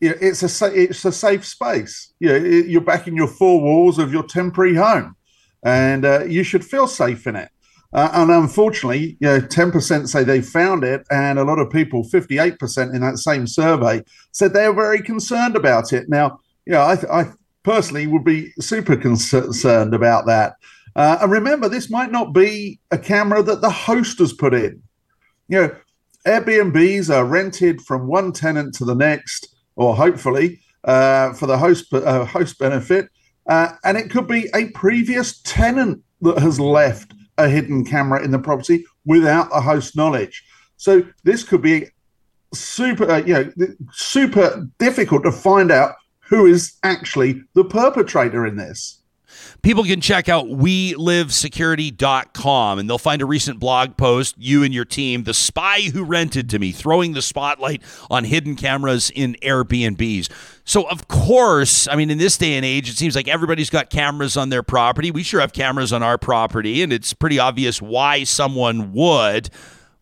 you know, it's a it's a safe space. You know, you're back in your four walls of your temporary home and uh, you should feel safe in it. Uh, and unfortunately, you know, 10% say they found it, and a lot of people, 58% in that same survey, said they were very concerned about it. Now, you know, I, I personally would be super concerned about that. Uh, and remember, this might not be a camera that the host has put in. You know, Airbnbs are rented from one tenant to the next, or hopefully uh, for the host uh, host benefit. Uh, and it could be a previous tenant that has left a hidden camera in the property without the host knowledge. So this could be super, uh, you know, super difficult to find out who is actually the perpetrator in this people can check out welivesecurity.com and they'll find a recent blog post, you and your team, the spy who rented to me, throwing the spotlight on hidden cameras in Airbnbs. So, of course, I mean, in this day and age, it seems like everybody's got cameras on their property. We sure have cameras on our property, and it's pretty obvious why someone would.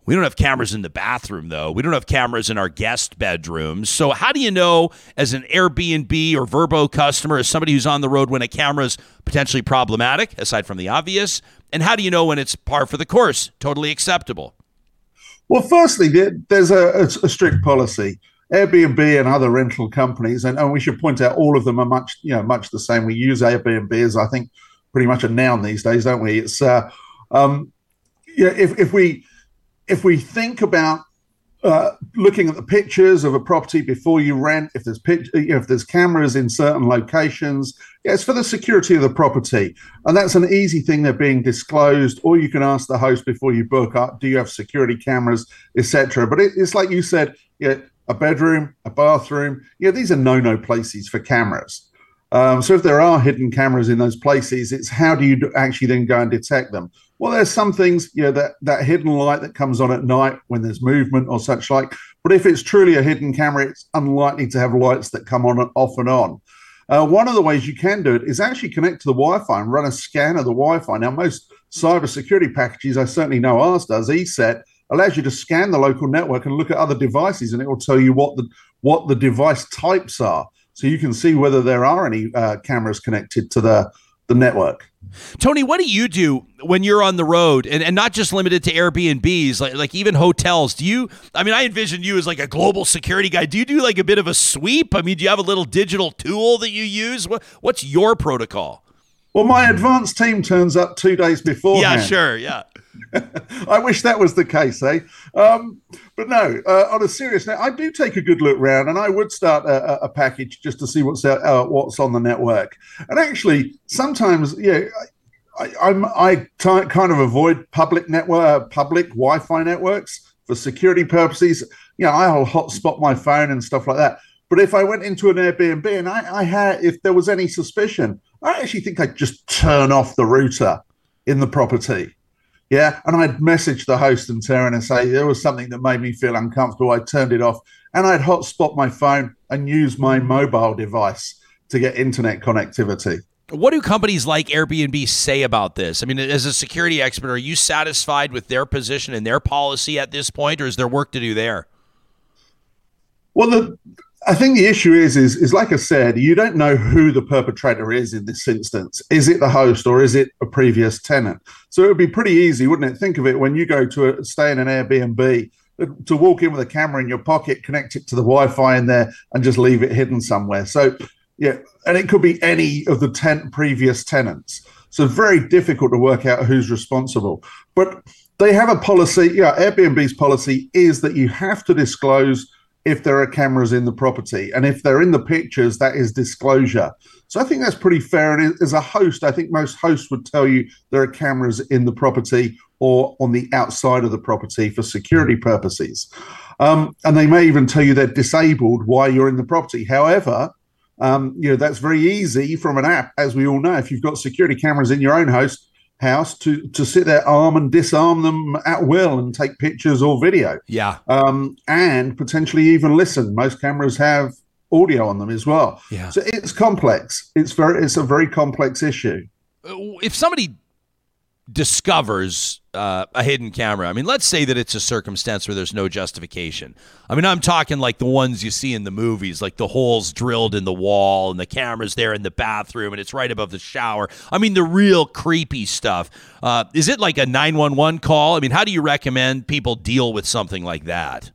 We don't have cameras in the bathroom, though. We don't have cameras in our guest bedrooms. So, how do you know, as an Airbnb or VRBO customer, as somebody who's on the road, when a camera's potentially problematic, aside from the obvious? And how do you know when it's par for the course, totally acceptable? Well, firstly, there's a, a strict policy. Airbnb and other rental companies, and, and, we should point out all of them are much, you know, much the same. We use Airbnb as I think pretty much a noun these days, don't we? It's uh, um, yeah, if if we if we think about uh, looking at the pictures of a property before you rent, if there's if there's cameras in certain locations, yeah, it's for the security of the property, and that's an easy thing. They're being disclosed, or you can ask the host before you book up, do you have security cameras, etc. But it, it's like you said, yeah, a bedroom, a bathroom, yeah, these are no-no places for cameras. Um, so if there are hidden cameras in those places, it's how do you actually then go and detect them? Well, there's some things, you know, that, that hidden light that comes on at night when there's movement or such like. But if it's truly a hidden camera, it's unlikely to have lights that come on and off and on. Uh, one of the ways you can do it is actually connect to the Wi-Fi and run a scan of the Wi-Fi. Now, most cybersecurity packages, I certainly know ours does, ESET, allows you to scan the local network and look at other devices, and it will tell you what the what the device types are so you can see whether there are any uh, cameras connected to the the network. Tony, what do you do when you're on the road and, and not just limited to Airbnbs, like, like even hotels? Do you, I mean, I envision you as like a global security guy. Do you do like a bit of a sweep? I mean, do you have a little digital tool that you use? What, what's your protocol? Well, my advanced team turns up two days before. Yeah, sure. Yeah. [laughs] I wish that was the case, eh? Um, but no, uh, on a serious note, I do take a good look round, and I would start a, a package just to see what's uh, what's on the network. And actually, sometimes, yeah, I, I'm I t- kind of avoid public network, uh, public Wi-Fi networks for security purposes. You know, I'll hotspot my phone and stuff like that. But if I went into an Airbnb and I, I had, if there was any suspicion, I actually think I'd just turn off the router in the property yeah. And I'd message the host and Taryn and say there was something that made me feel uncomfortable. I turned it off and I'd hotspot my phone and use my mobile device to get internet connectivity. What do companies like Airbnb say about this? I mean, as a security expert, are you satisfied with their position and their policy at this point, or is there work to do there? Well, the I think the issue is, is, is like I said, you don't know who the perpetrator is in this instance. Is it the host or is it a previous tenant? So it would be pretty easy, wouldn't it? Think of it when you go to a, stay in an Airbnb uh, to walk in with a camera in your pocket, connect it to the Wi-Fi in there, and just leave it hidden somewhere. So yeah, and it could be any of the ten previous tenants. So very difficult to work out who's responsible. But they have a policy. Yeah, Airbnb's policy is that you have to disclose if there are cameras in the property. And if they're in the pictures, that is disclosure. So I think that's pretty fair. And as a host, I think most hosts would tell you there are cameras in the property or on the outside of the property for security purposes. Um, and they may even tell you they're disabled while you're in the property. However, um, you know that's very easy from an app, as we all know. If you've got security cameras in your own house, house to to sit there, arm and disarm them at will, and take pictures or video. Yeah, um, and potentially even listen. Most cameras have audio on them as well. Yeah. So it's complex. It's very it's a very complex issue. If somebody discovers uh, a hidden camera. I mean, let's say that it's a circumstance where there's no justification. I mean, I'm talking like the ones you see in the movies, like the holes drilled in the wall and the camera's there in the bathroom and it's right above the shower. I mean, the real creepy stuff. Uh, is it like a 911 call? I mean, how do you recommend people deal with something like that?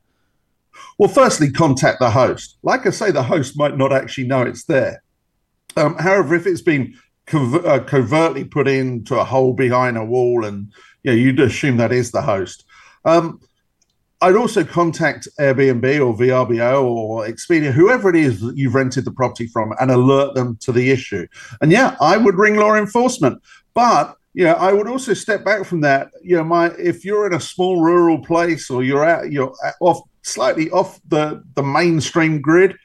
Well, firstly, contact the host. Like I say, the host might not actually know it's there. Um, however, if it's been uh, covertly put into a hole behind a wall, and yeah, you'd assume that is the host. Um, I'd also contact Airbnb or VRBO or Expedia, whoever it is that you've rented the property from, and alert them to the issue. And yeah, I would ring law enforcement, but yeah, I would also step back from that. You know, my if you're in a small rural place or you're out, you're off slightly off the the mainstream grid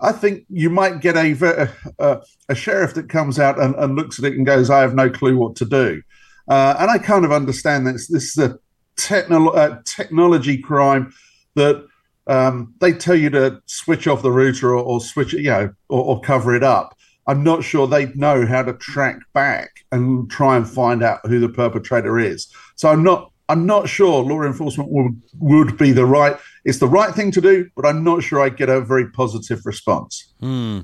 I think you might get a a, a sheriff that comes out and, and, looks at it and goes, "I have no clue what to do," uh, and I kind of understand this. This is a technolo- uh, technology crime that um, they tell you to switch off the router or, or switch it, you know, or, or cover it up. I'm not sure they know how to track back and try and find out who the perpetrator is. So I'm not I'm not sure law enforcement would would be the right. It's the right thing to do, but I'm not sure I get a very positive response. Hmm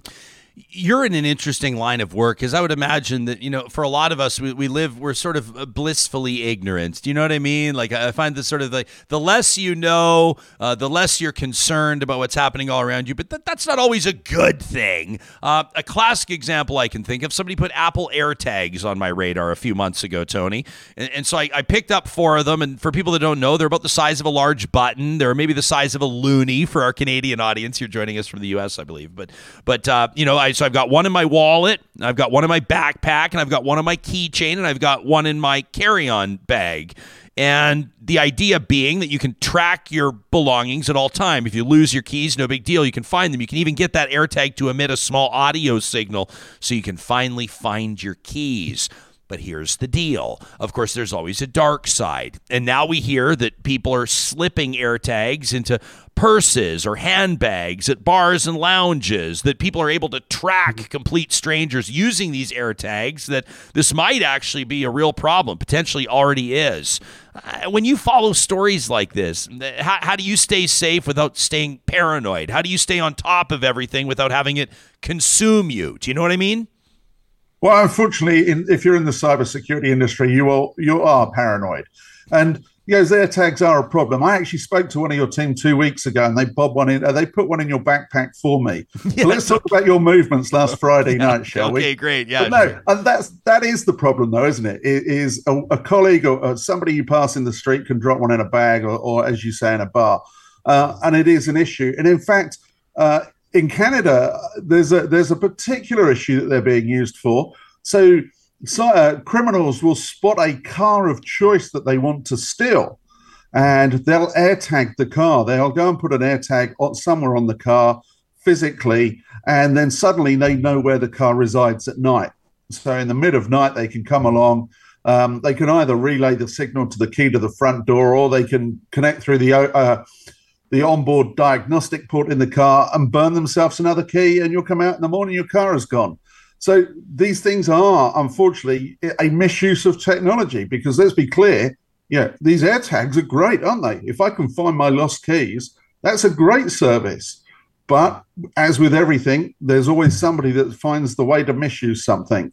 you're in an interesting line of work because I would imagine that, you know, for a lot of us, we, we live, we're sort of uh, blissfully ignorant. Do you know what I mean? Like, I find this sort of like the less you know, uh, the less you're concerned about what's happening all around you. But th- that's not always a good thing. Uh, a classic example I can think of somebody put Apple AirTags on my radar a few months ago, Tony. And, and so I, I, picked up four of them. And for people that don't know, they're about the size of a large button. They're maybe the size of a loonie for our Canadian audience. You're joining us from the U.S., I believe. But, but uh, you know, I, so I've got one in my wallet, I've got one in my backpack, and I've got one in my keychain, and I've got one in my carry-on bag. And the idea being that you can track your belongings at all time. If you lose your keys, no big deal. You can find them. You can even get that AirTag to emit a small audio signal so you can finally find your keys. But here's the deal. Of course, there's always a dark side. And now we hear that people are slipping AirTags into purses or handbags at bars and lounges, that people are able to track complete strangers using these AirTags, that this might actually be a real problem, potentially already is. Uh, when you follow stories like this, how, how do you stay safe without staying paranoid? How do you stay on top of everything without having it consume you? Do you know what I mean? Well, unfortunately, in, if you're in the cybersecurity industry, you are you are paranoid, and you know, AirTags are a problem. I actually spoke to one of your team two weeks ago, and they bob one in. Uh, they put one in your backpack for me. Yeah. [laughs] So let's talk about your movements last Friday yeah. [laughs] night, shall okay, we? Okay, great. Yeah. But no, and that's that is the problem, though, isn't it? It is a, a colleague or, or, somebody you pass in the street can drop one in a bag, or, or as you say, in a bar, uh, and it is an issue. And in fact, uh, in Canada, there's a there's a particular issue that they're being used for. So, so uh, criminals will spot a car of choice that they want to steal, and they'll AirTag the car. They'll go and put an AirTag on, somewhere on the car physically, and then suddenly they know where the car resides at night. So, in the mid of night, they can come along. Um, they can either relay the signal to the key to the front door, or they can connect through the uh, the onboard diagnostic port in the car and burn themselves another key, and you'll come out in the morning, your car is gone. So these things are unfortunately a misuse of technology because let's be clear, yeah, these AirTags are great, aren't they? If I can find my lost keys, that's a great service. But as with everything, there's always somebody that finds the way to misuse something.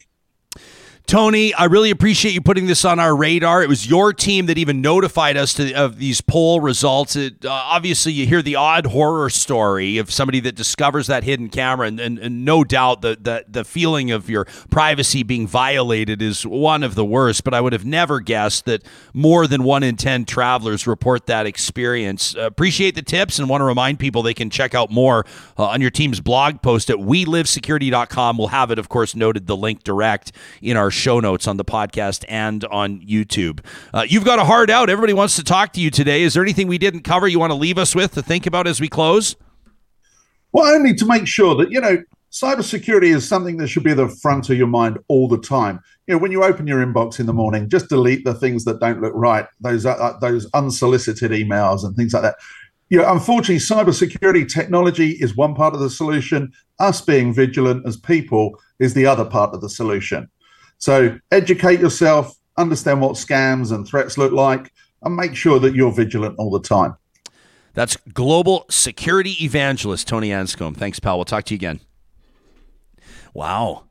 Tony, I really appreciate you putting this on our radar. It was your team that even notified us to, of these poll results. It, uh, obviously, you hear the odd horror story of somebody that discovers that hidden camera, and, and, and no doubt the, the, the feeling of your privacy being violated is one of the worst. But I would have never guessed that more than one in 10 travelers report that experience. Uh, appreciate the tips and want to remind people they can check out more uh, on your team's blog post at welivesecurity.com. We'll have it, of course, noted the link direct in our show notes on the podcast and on YouTube. Uh, you've got a hard out. Everybody wants to talk to you today. Is there anything we didn't cover you want to leave us with to think about as we close? Well, only to make sure that, you know, cybersecurity is something that should be at the front of your mind all the time. You know, when you open your inbox in the morning, just delete the things that don't look right, those uh, those unsolicited emails and things like that. You know, unfortunately, cybersecurity technology is one part of the solution. Us being vigilant as people is the other part of the solution. So educate yourself, understand what scams and threats look like, and make sure that you're vigilant all the time. That's global security evangelist Tony Anscombe. Thanks, pal. We'll talk to you again. Wow.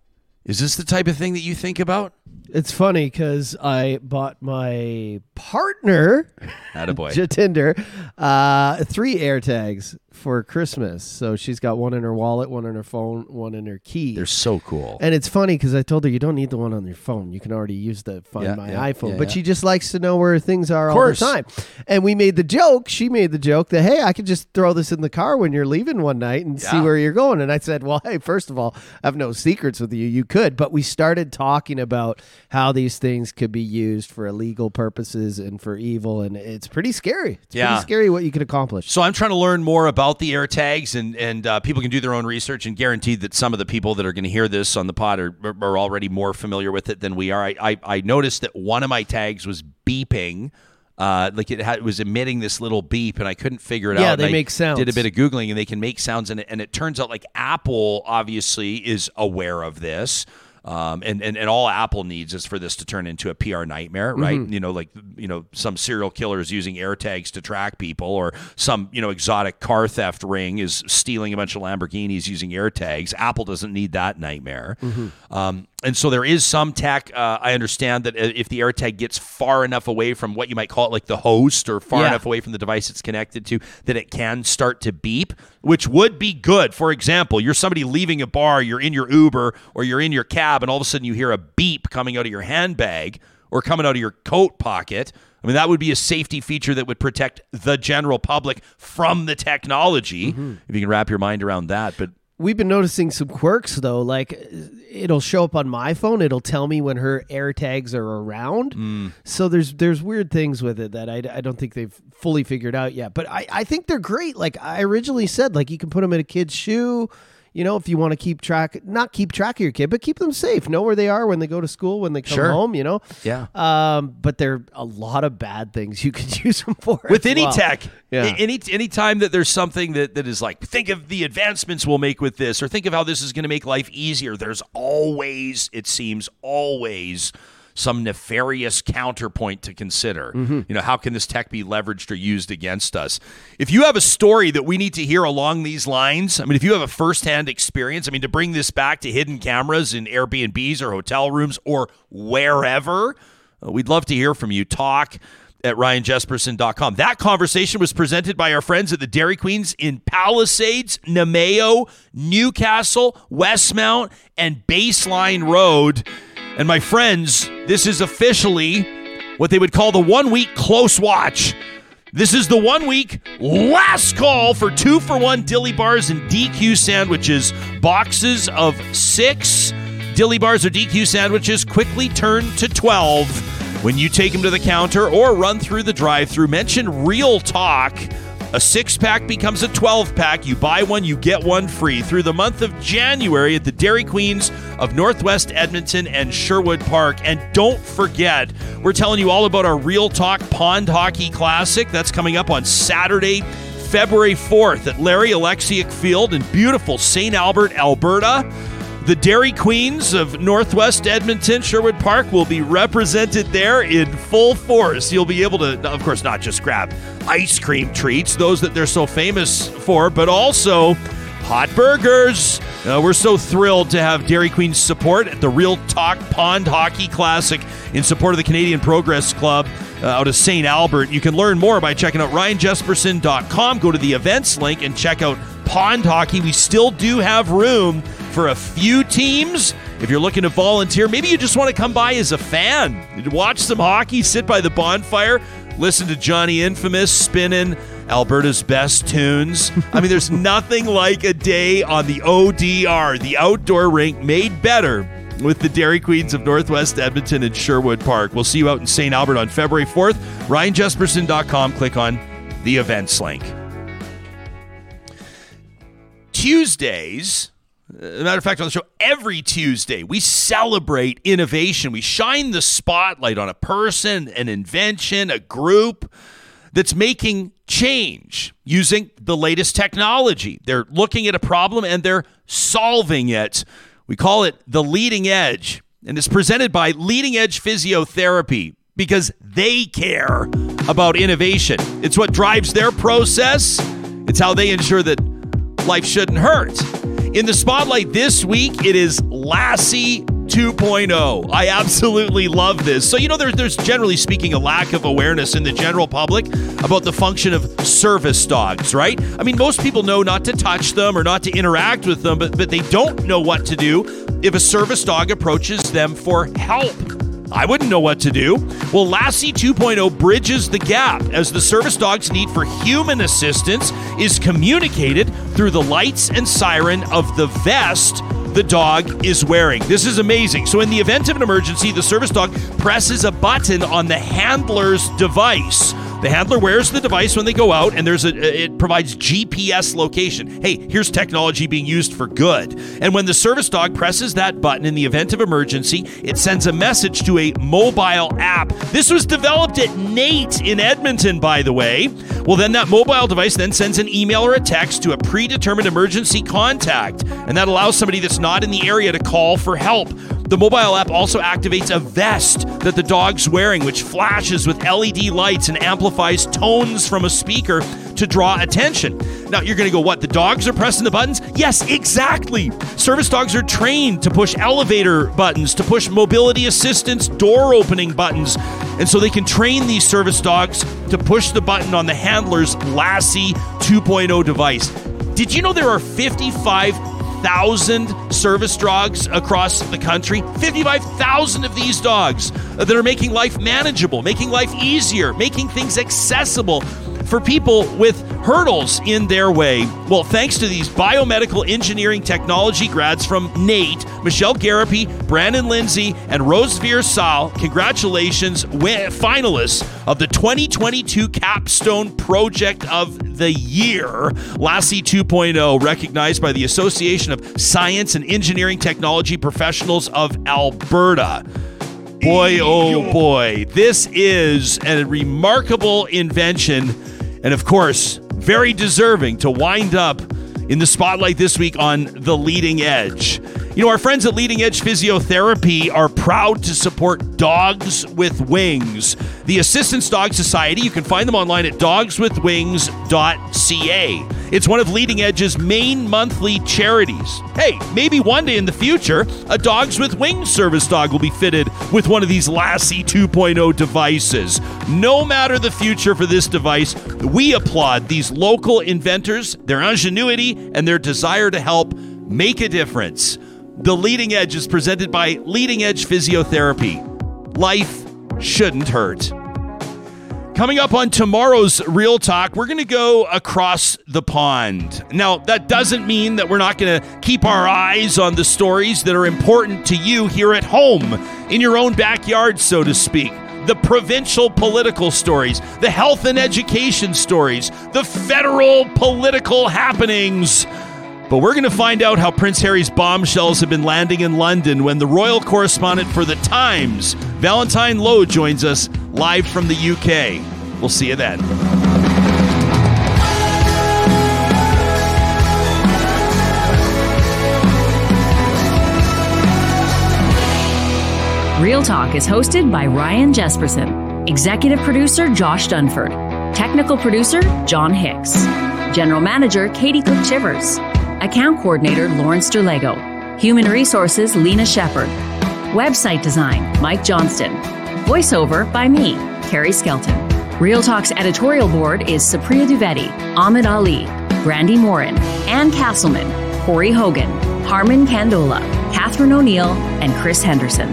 Is this the type of thing that you think about? It's funny because I bought my partner, Attaboy. [laughs] Jatinder, uh, three AirTags for Christmas. So she's got one in her wallet, one in her phone, one in her key. They're so cool. And it's funny because I told her you don't need the one on your phone. You can already use the Find Yeah, My yeah, iPhone. yeah, but yeah. she just likes to know where things are all the course. time. And we made the joke. She made the joke that hey, I could just throw this in the car when you're leaving one night and see Yeah. where you're going. And I said, well, hey, first of all, I have no secrets with you. You could, but we started talking about how these things could be used for illegal purposes and for evil, and it's pretty scary. It's Yeah. pretty scary what you could accomplish. So I'm trying to learn more about the AirTags, and and uh, people can do their own research. And guaranteed that some of the people that are going to hear this on the pod are, are already more familiar with it than we are. I I, I noticed that one of my tags was beeping. Uh, like it, had, it was emitting this little beep, and I couldn't figure it Yeah, out. they I make sounds. Did a bit of googling, and they can make sounds, and it, and it turns out like Apple obviously is aware of this. Um, and, and, and all Apple needs is for this to turn into a PR nightmare, right? Mm-hmm. You know, like you know, some serial killer is using AirTags to track people, or some you know exotic car theft ring is stealing a bunch of Lamborghinis using AirTags. Apple doesn't need that nightmare. Mm-hmm. Um, and so there is some tech. Uh, I understand that if the AirTag gets far enough away from what you might call it, like the host, or far Yeah. enough away from the device it's connected to, that it can start to beep, which would be good. For example, you're somebody leaving a bar, you're in your Uber or you're in your cab, and all of a sudden you hear a beep coming out of your handbag or coming out of your coat pocket. I mean, that would be a safety feature that would protect the general public from the technology. If you can wrap your mind around that, but We've been noticing some quirks though. Like it'll show up on my phone. It'll tell me when her AirTags are around. Mm. So there's there's weird things with it that I, I don't think they've fully figured out yet. But I, I think they're great. Like I originally said, like you can put them in a kid's shoe. You know, if you want to keep track, not keep track of your kid, but keep them safe. Know where they are when they go to school, when they come Sure. home. You know. Yeah. Um, but there are a lot of bad things you could [laughs] use them for. with any well. tech Yeah. any any time that there's something that, that is like think of the advancements we'll make with this or think of how this is going to make life easier there's always it seems always some nefarious counterpoint to consider you know how can this tech be leveraged or used against us if you have a story that we need to hear along these lines i mean if you have a firsthand experience i mean to bring this back to hidden cameras in airbnbs or hotel rooms or wherever uh, we'd love to hear from you talk at ryanjespersen.com. That conversation was presented by our friends at the Dairy Queens in Palisades, Namao, Newcastle, Westmount, and Baseline Road. And my friends, this is officially what they would call the one week close watch. This is the one week last call for two for one dilly bars and DQ sandwiches. Boxes of six dilly bars or DQ sandwiches quickly turn to 12 when you take them to the counter or run through the drive through. Mention Real Talk. A six pack becomes a 12 pack. You buy one, you get one free through the month of January at the Dairy Queens of Northwest Edmonton and Sherwood Park. And don't forget, we're telling you all about our Real Talk Pond Hockey Classic. That's coming up on Saturday, February 4th at Larry Olexiuk Field in beautiful St. Albert, Alberta. The Dairy Queens of Northwest Edmonton, Sherwood Park, will be represented there in full force. You'll be able to, of course, not just grab ice cream treats, those that they're so famous for, but also hot burgers, Uh, we're so thrilled to have Dairy Queen's support at the Real Talk Pond Hockey Classic in support of the Canadian Progress Club uh, out of St. Albert. You can learn more by checking out ryanjespersen.com. Go to the events link and check out Pond Hockey. We still do have room for a few teams. If you're looking to volunteer, maybe you just want to come by as a fan, watch some hockey, sit by the bonfire, listen to Johnny Infamous spinning Alberta's best tunes. I mean, there's [laughs] nothing like a day on the ODR, the outdoor rink made better with the Dairy Queens of Northwest Edmonton and Sherwood Park. We'll see you out in St. Albert on February 4th. RyanJespersen.com. Click on the events link. Tuesdays, as a matter of fact, on the show, every Tuesday, we celebrate innovation. We shine the spotlight on a person, an invention, a group that's making change using the latest technology. They're looking at a problem and they're solving it. We call it the leading edge, and it's presented by Leading Edge Physiotherapy because they care about innovation. It's what drives their process, it's how they ensure that life shouldn't hurt. In the spotlight this week, it is Lassie 2.0. I absolutely love this. So, you know, there, there's generally speaking a lack of awareness in the general public about the function of service dogs, right? I mean, most people know not to touch them or not to interact with them, but, but they don't know what to do if a service dog approaches them for help. I wouldn't know what to do. Well, Lassie 2.0 bridges the gap as the service dog's need for human assistance is communicated through the lights and siren of the vest the dog is wearing. This is amazing. So, in the event of an emergency, the service dog presses a button on the handler's device. The handler wears the device when they go out, and there's a it provides GPS location. Hey, here's technology being used for good. And when the service dog presses that button in the event of emergency, it sends a message to a mobile app. This was developed at NAIT in Edmonton, by the way. Well, then that mobile device then sends an email or a text to a predetermined emergency contact, and that allows somebody that's not in the area to call for help. The mobile app also activates a vest that the dog's wearing, which flashes with LED lights and amplifies tones from a speaker to draw attention. Now, you're going to go, what? The dogs are pressing the buttons? Yes, exactly. Service dogs are trained to push elevator buttons, to push mobility assistance door opening buttons. And so they can train these service dogs to push the button on the handler's Lassie 2.0 device. Did you know there are 55 55,000 service dogs across the country. 55,000 of these dogs that are making life manageable, making life easier, making things accessible for people with hurdles in their way. Well, thanks to these biomedical engineering technology grads from NAIT, Michelle Garapi, Brandon Lindsay, and Rose Sal, congratulations, finalists of the 2022 Capstone Project of the Year, Lassie 2.0, recognized by the Association of Science and Engineering Technology Professionals of Alberta. Boy, oh boy, this is a remarkable invention and of course, very deserving to wind up in the spotlight this week on The Leading Edge. You know, our friends at Leading Edge Physiotherapy are proud to support Dogs with Wings, the Assistance Dog Society. You can find them online at dogswithwings.ca. It's one of Leading Edge's main monthly charities. Hey, maybe one day in the future, a Dogs with Wings service dog will be fitted with one of these Lassie 2.0 devices. No matter the future for this device, we applaud these local inventors, their ingenuity, and their desire to help make a difference. The Leading Edge is presented by Leading Edge Physiotherapy. Life shouldn't hurt. Coming up on tomorrow's Real Talk, we're going to go across the pond. Now, that doesn't mean that we're not going to keep our eyes on the stories that are important to you here at home, in your own backyard, so to speak. The provincial political stories, the health and education stories, the federal political happenings. But we're going to find out how Prince Harry's bombshells have been landing in London when the royal correspondent for The Times, Valentine Low, joins us live from the UK. We'll see you then. Real Talk is hosted by Ryan Jespersen, executive producer Josh Dunford, technical producer John Hicks, general manager Katie Cook Chivers Account Coordinator Lawrence Derlego. Human Resources Lena Shepard. Website Design Mike Johnston. Voiceover by me, Carrie Skelton. Real Talk's editorial board is Supriya Dwivedi, Ahmed Ali, Brandi Morin, Ann Castleman, Corey Hogan, Harmon Candola, Catherine O'Neill, and Chris Henderson.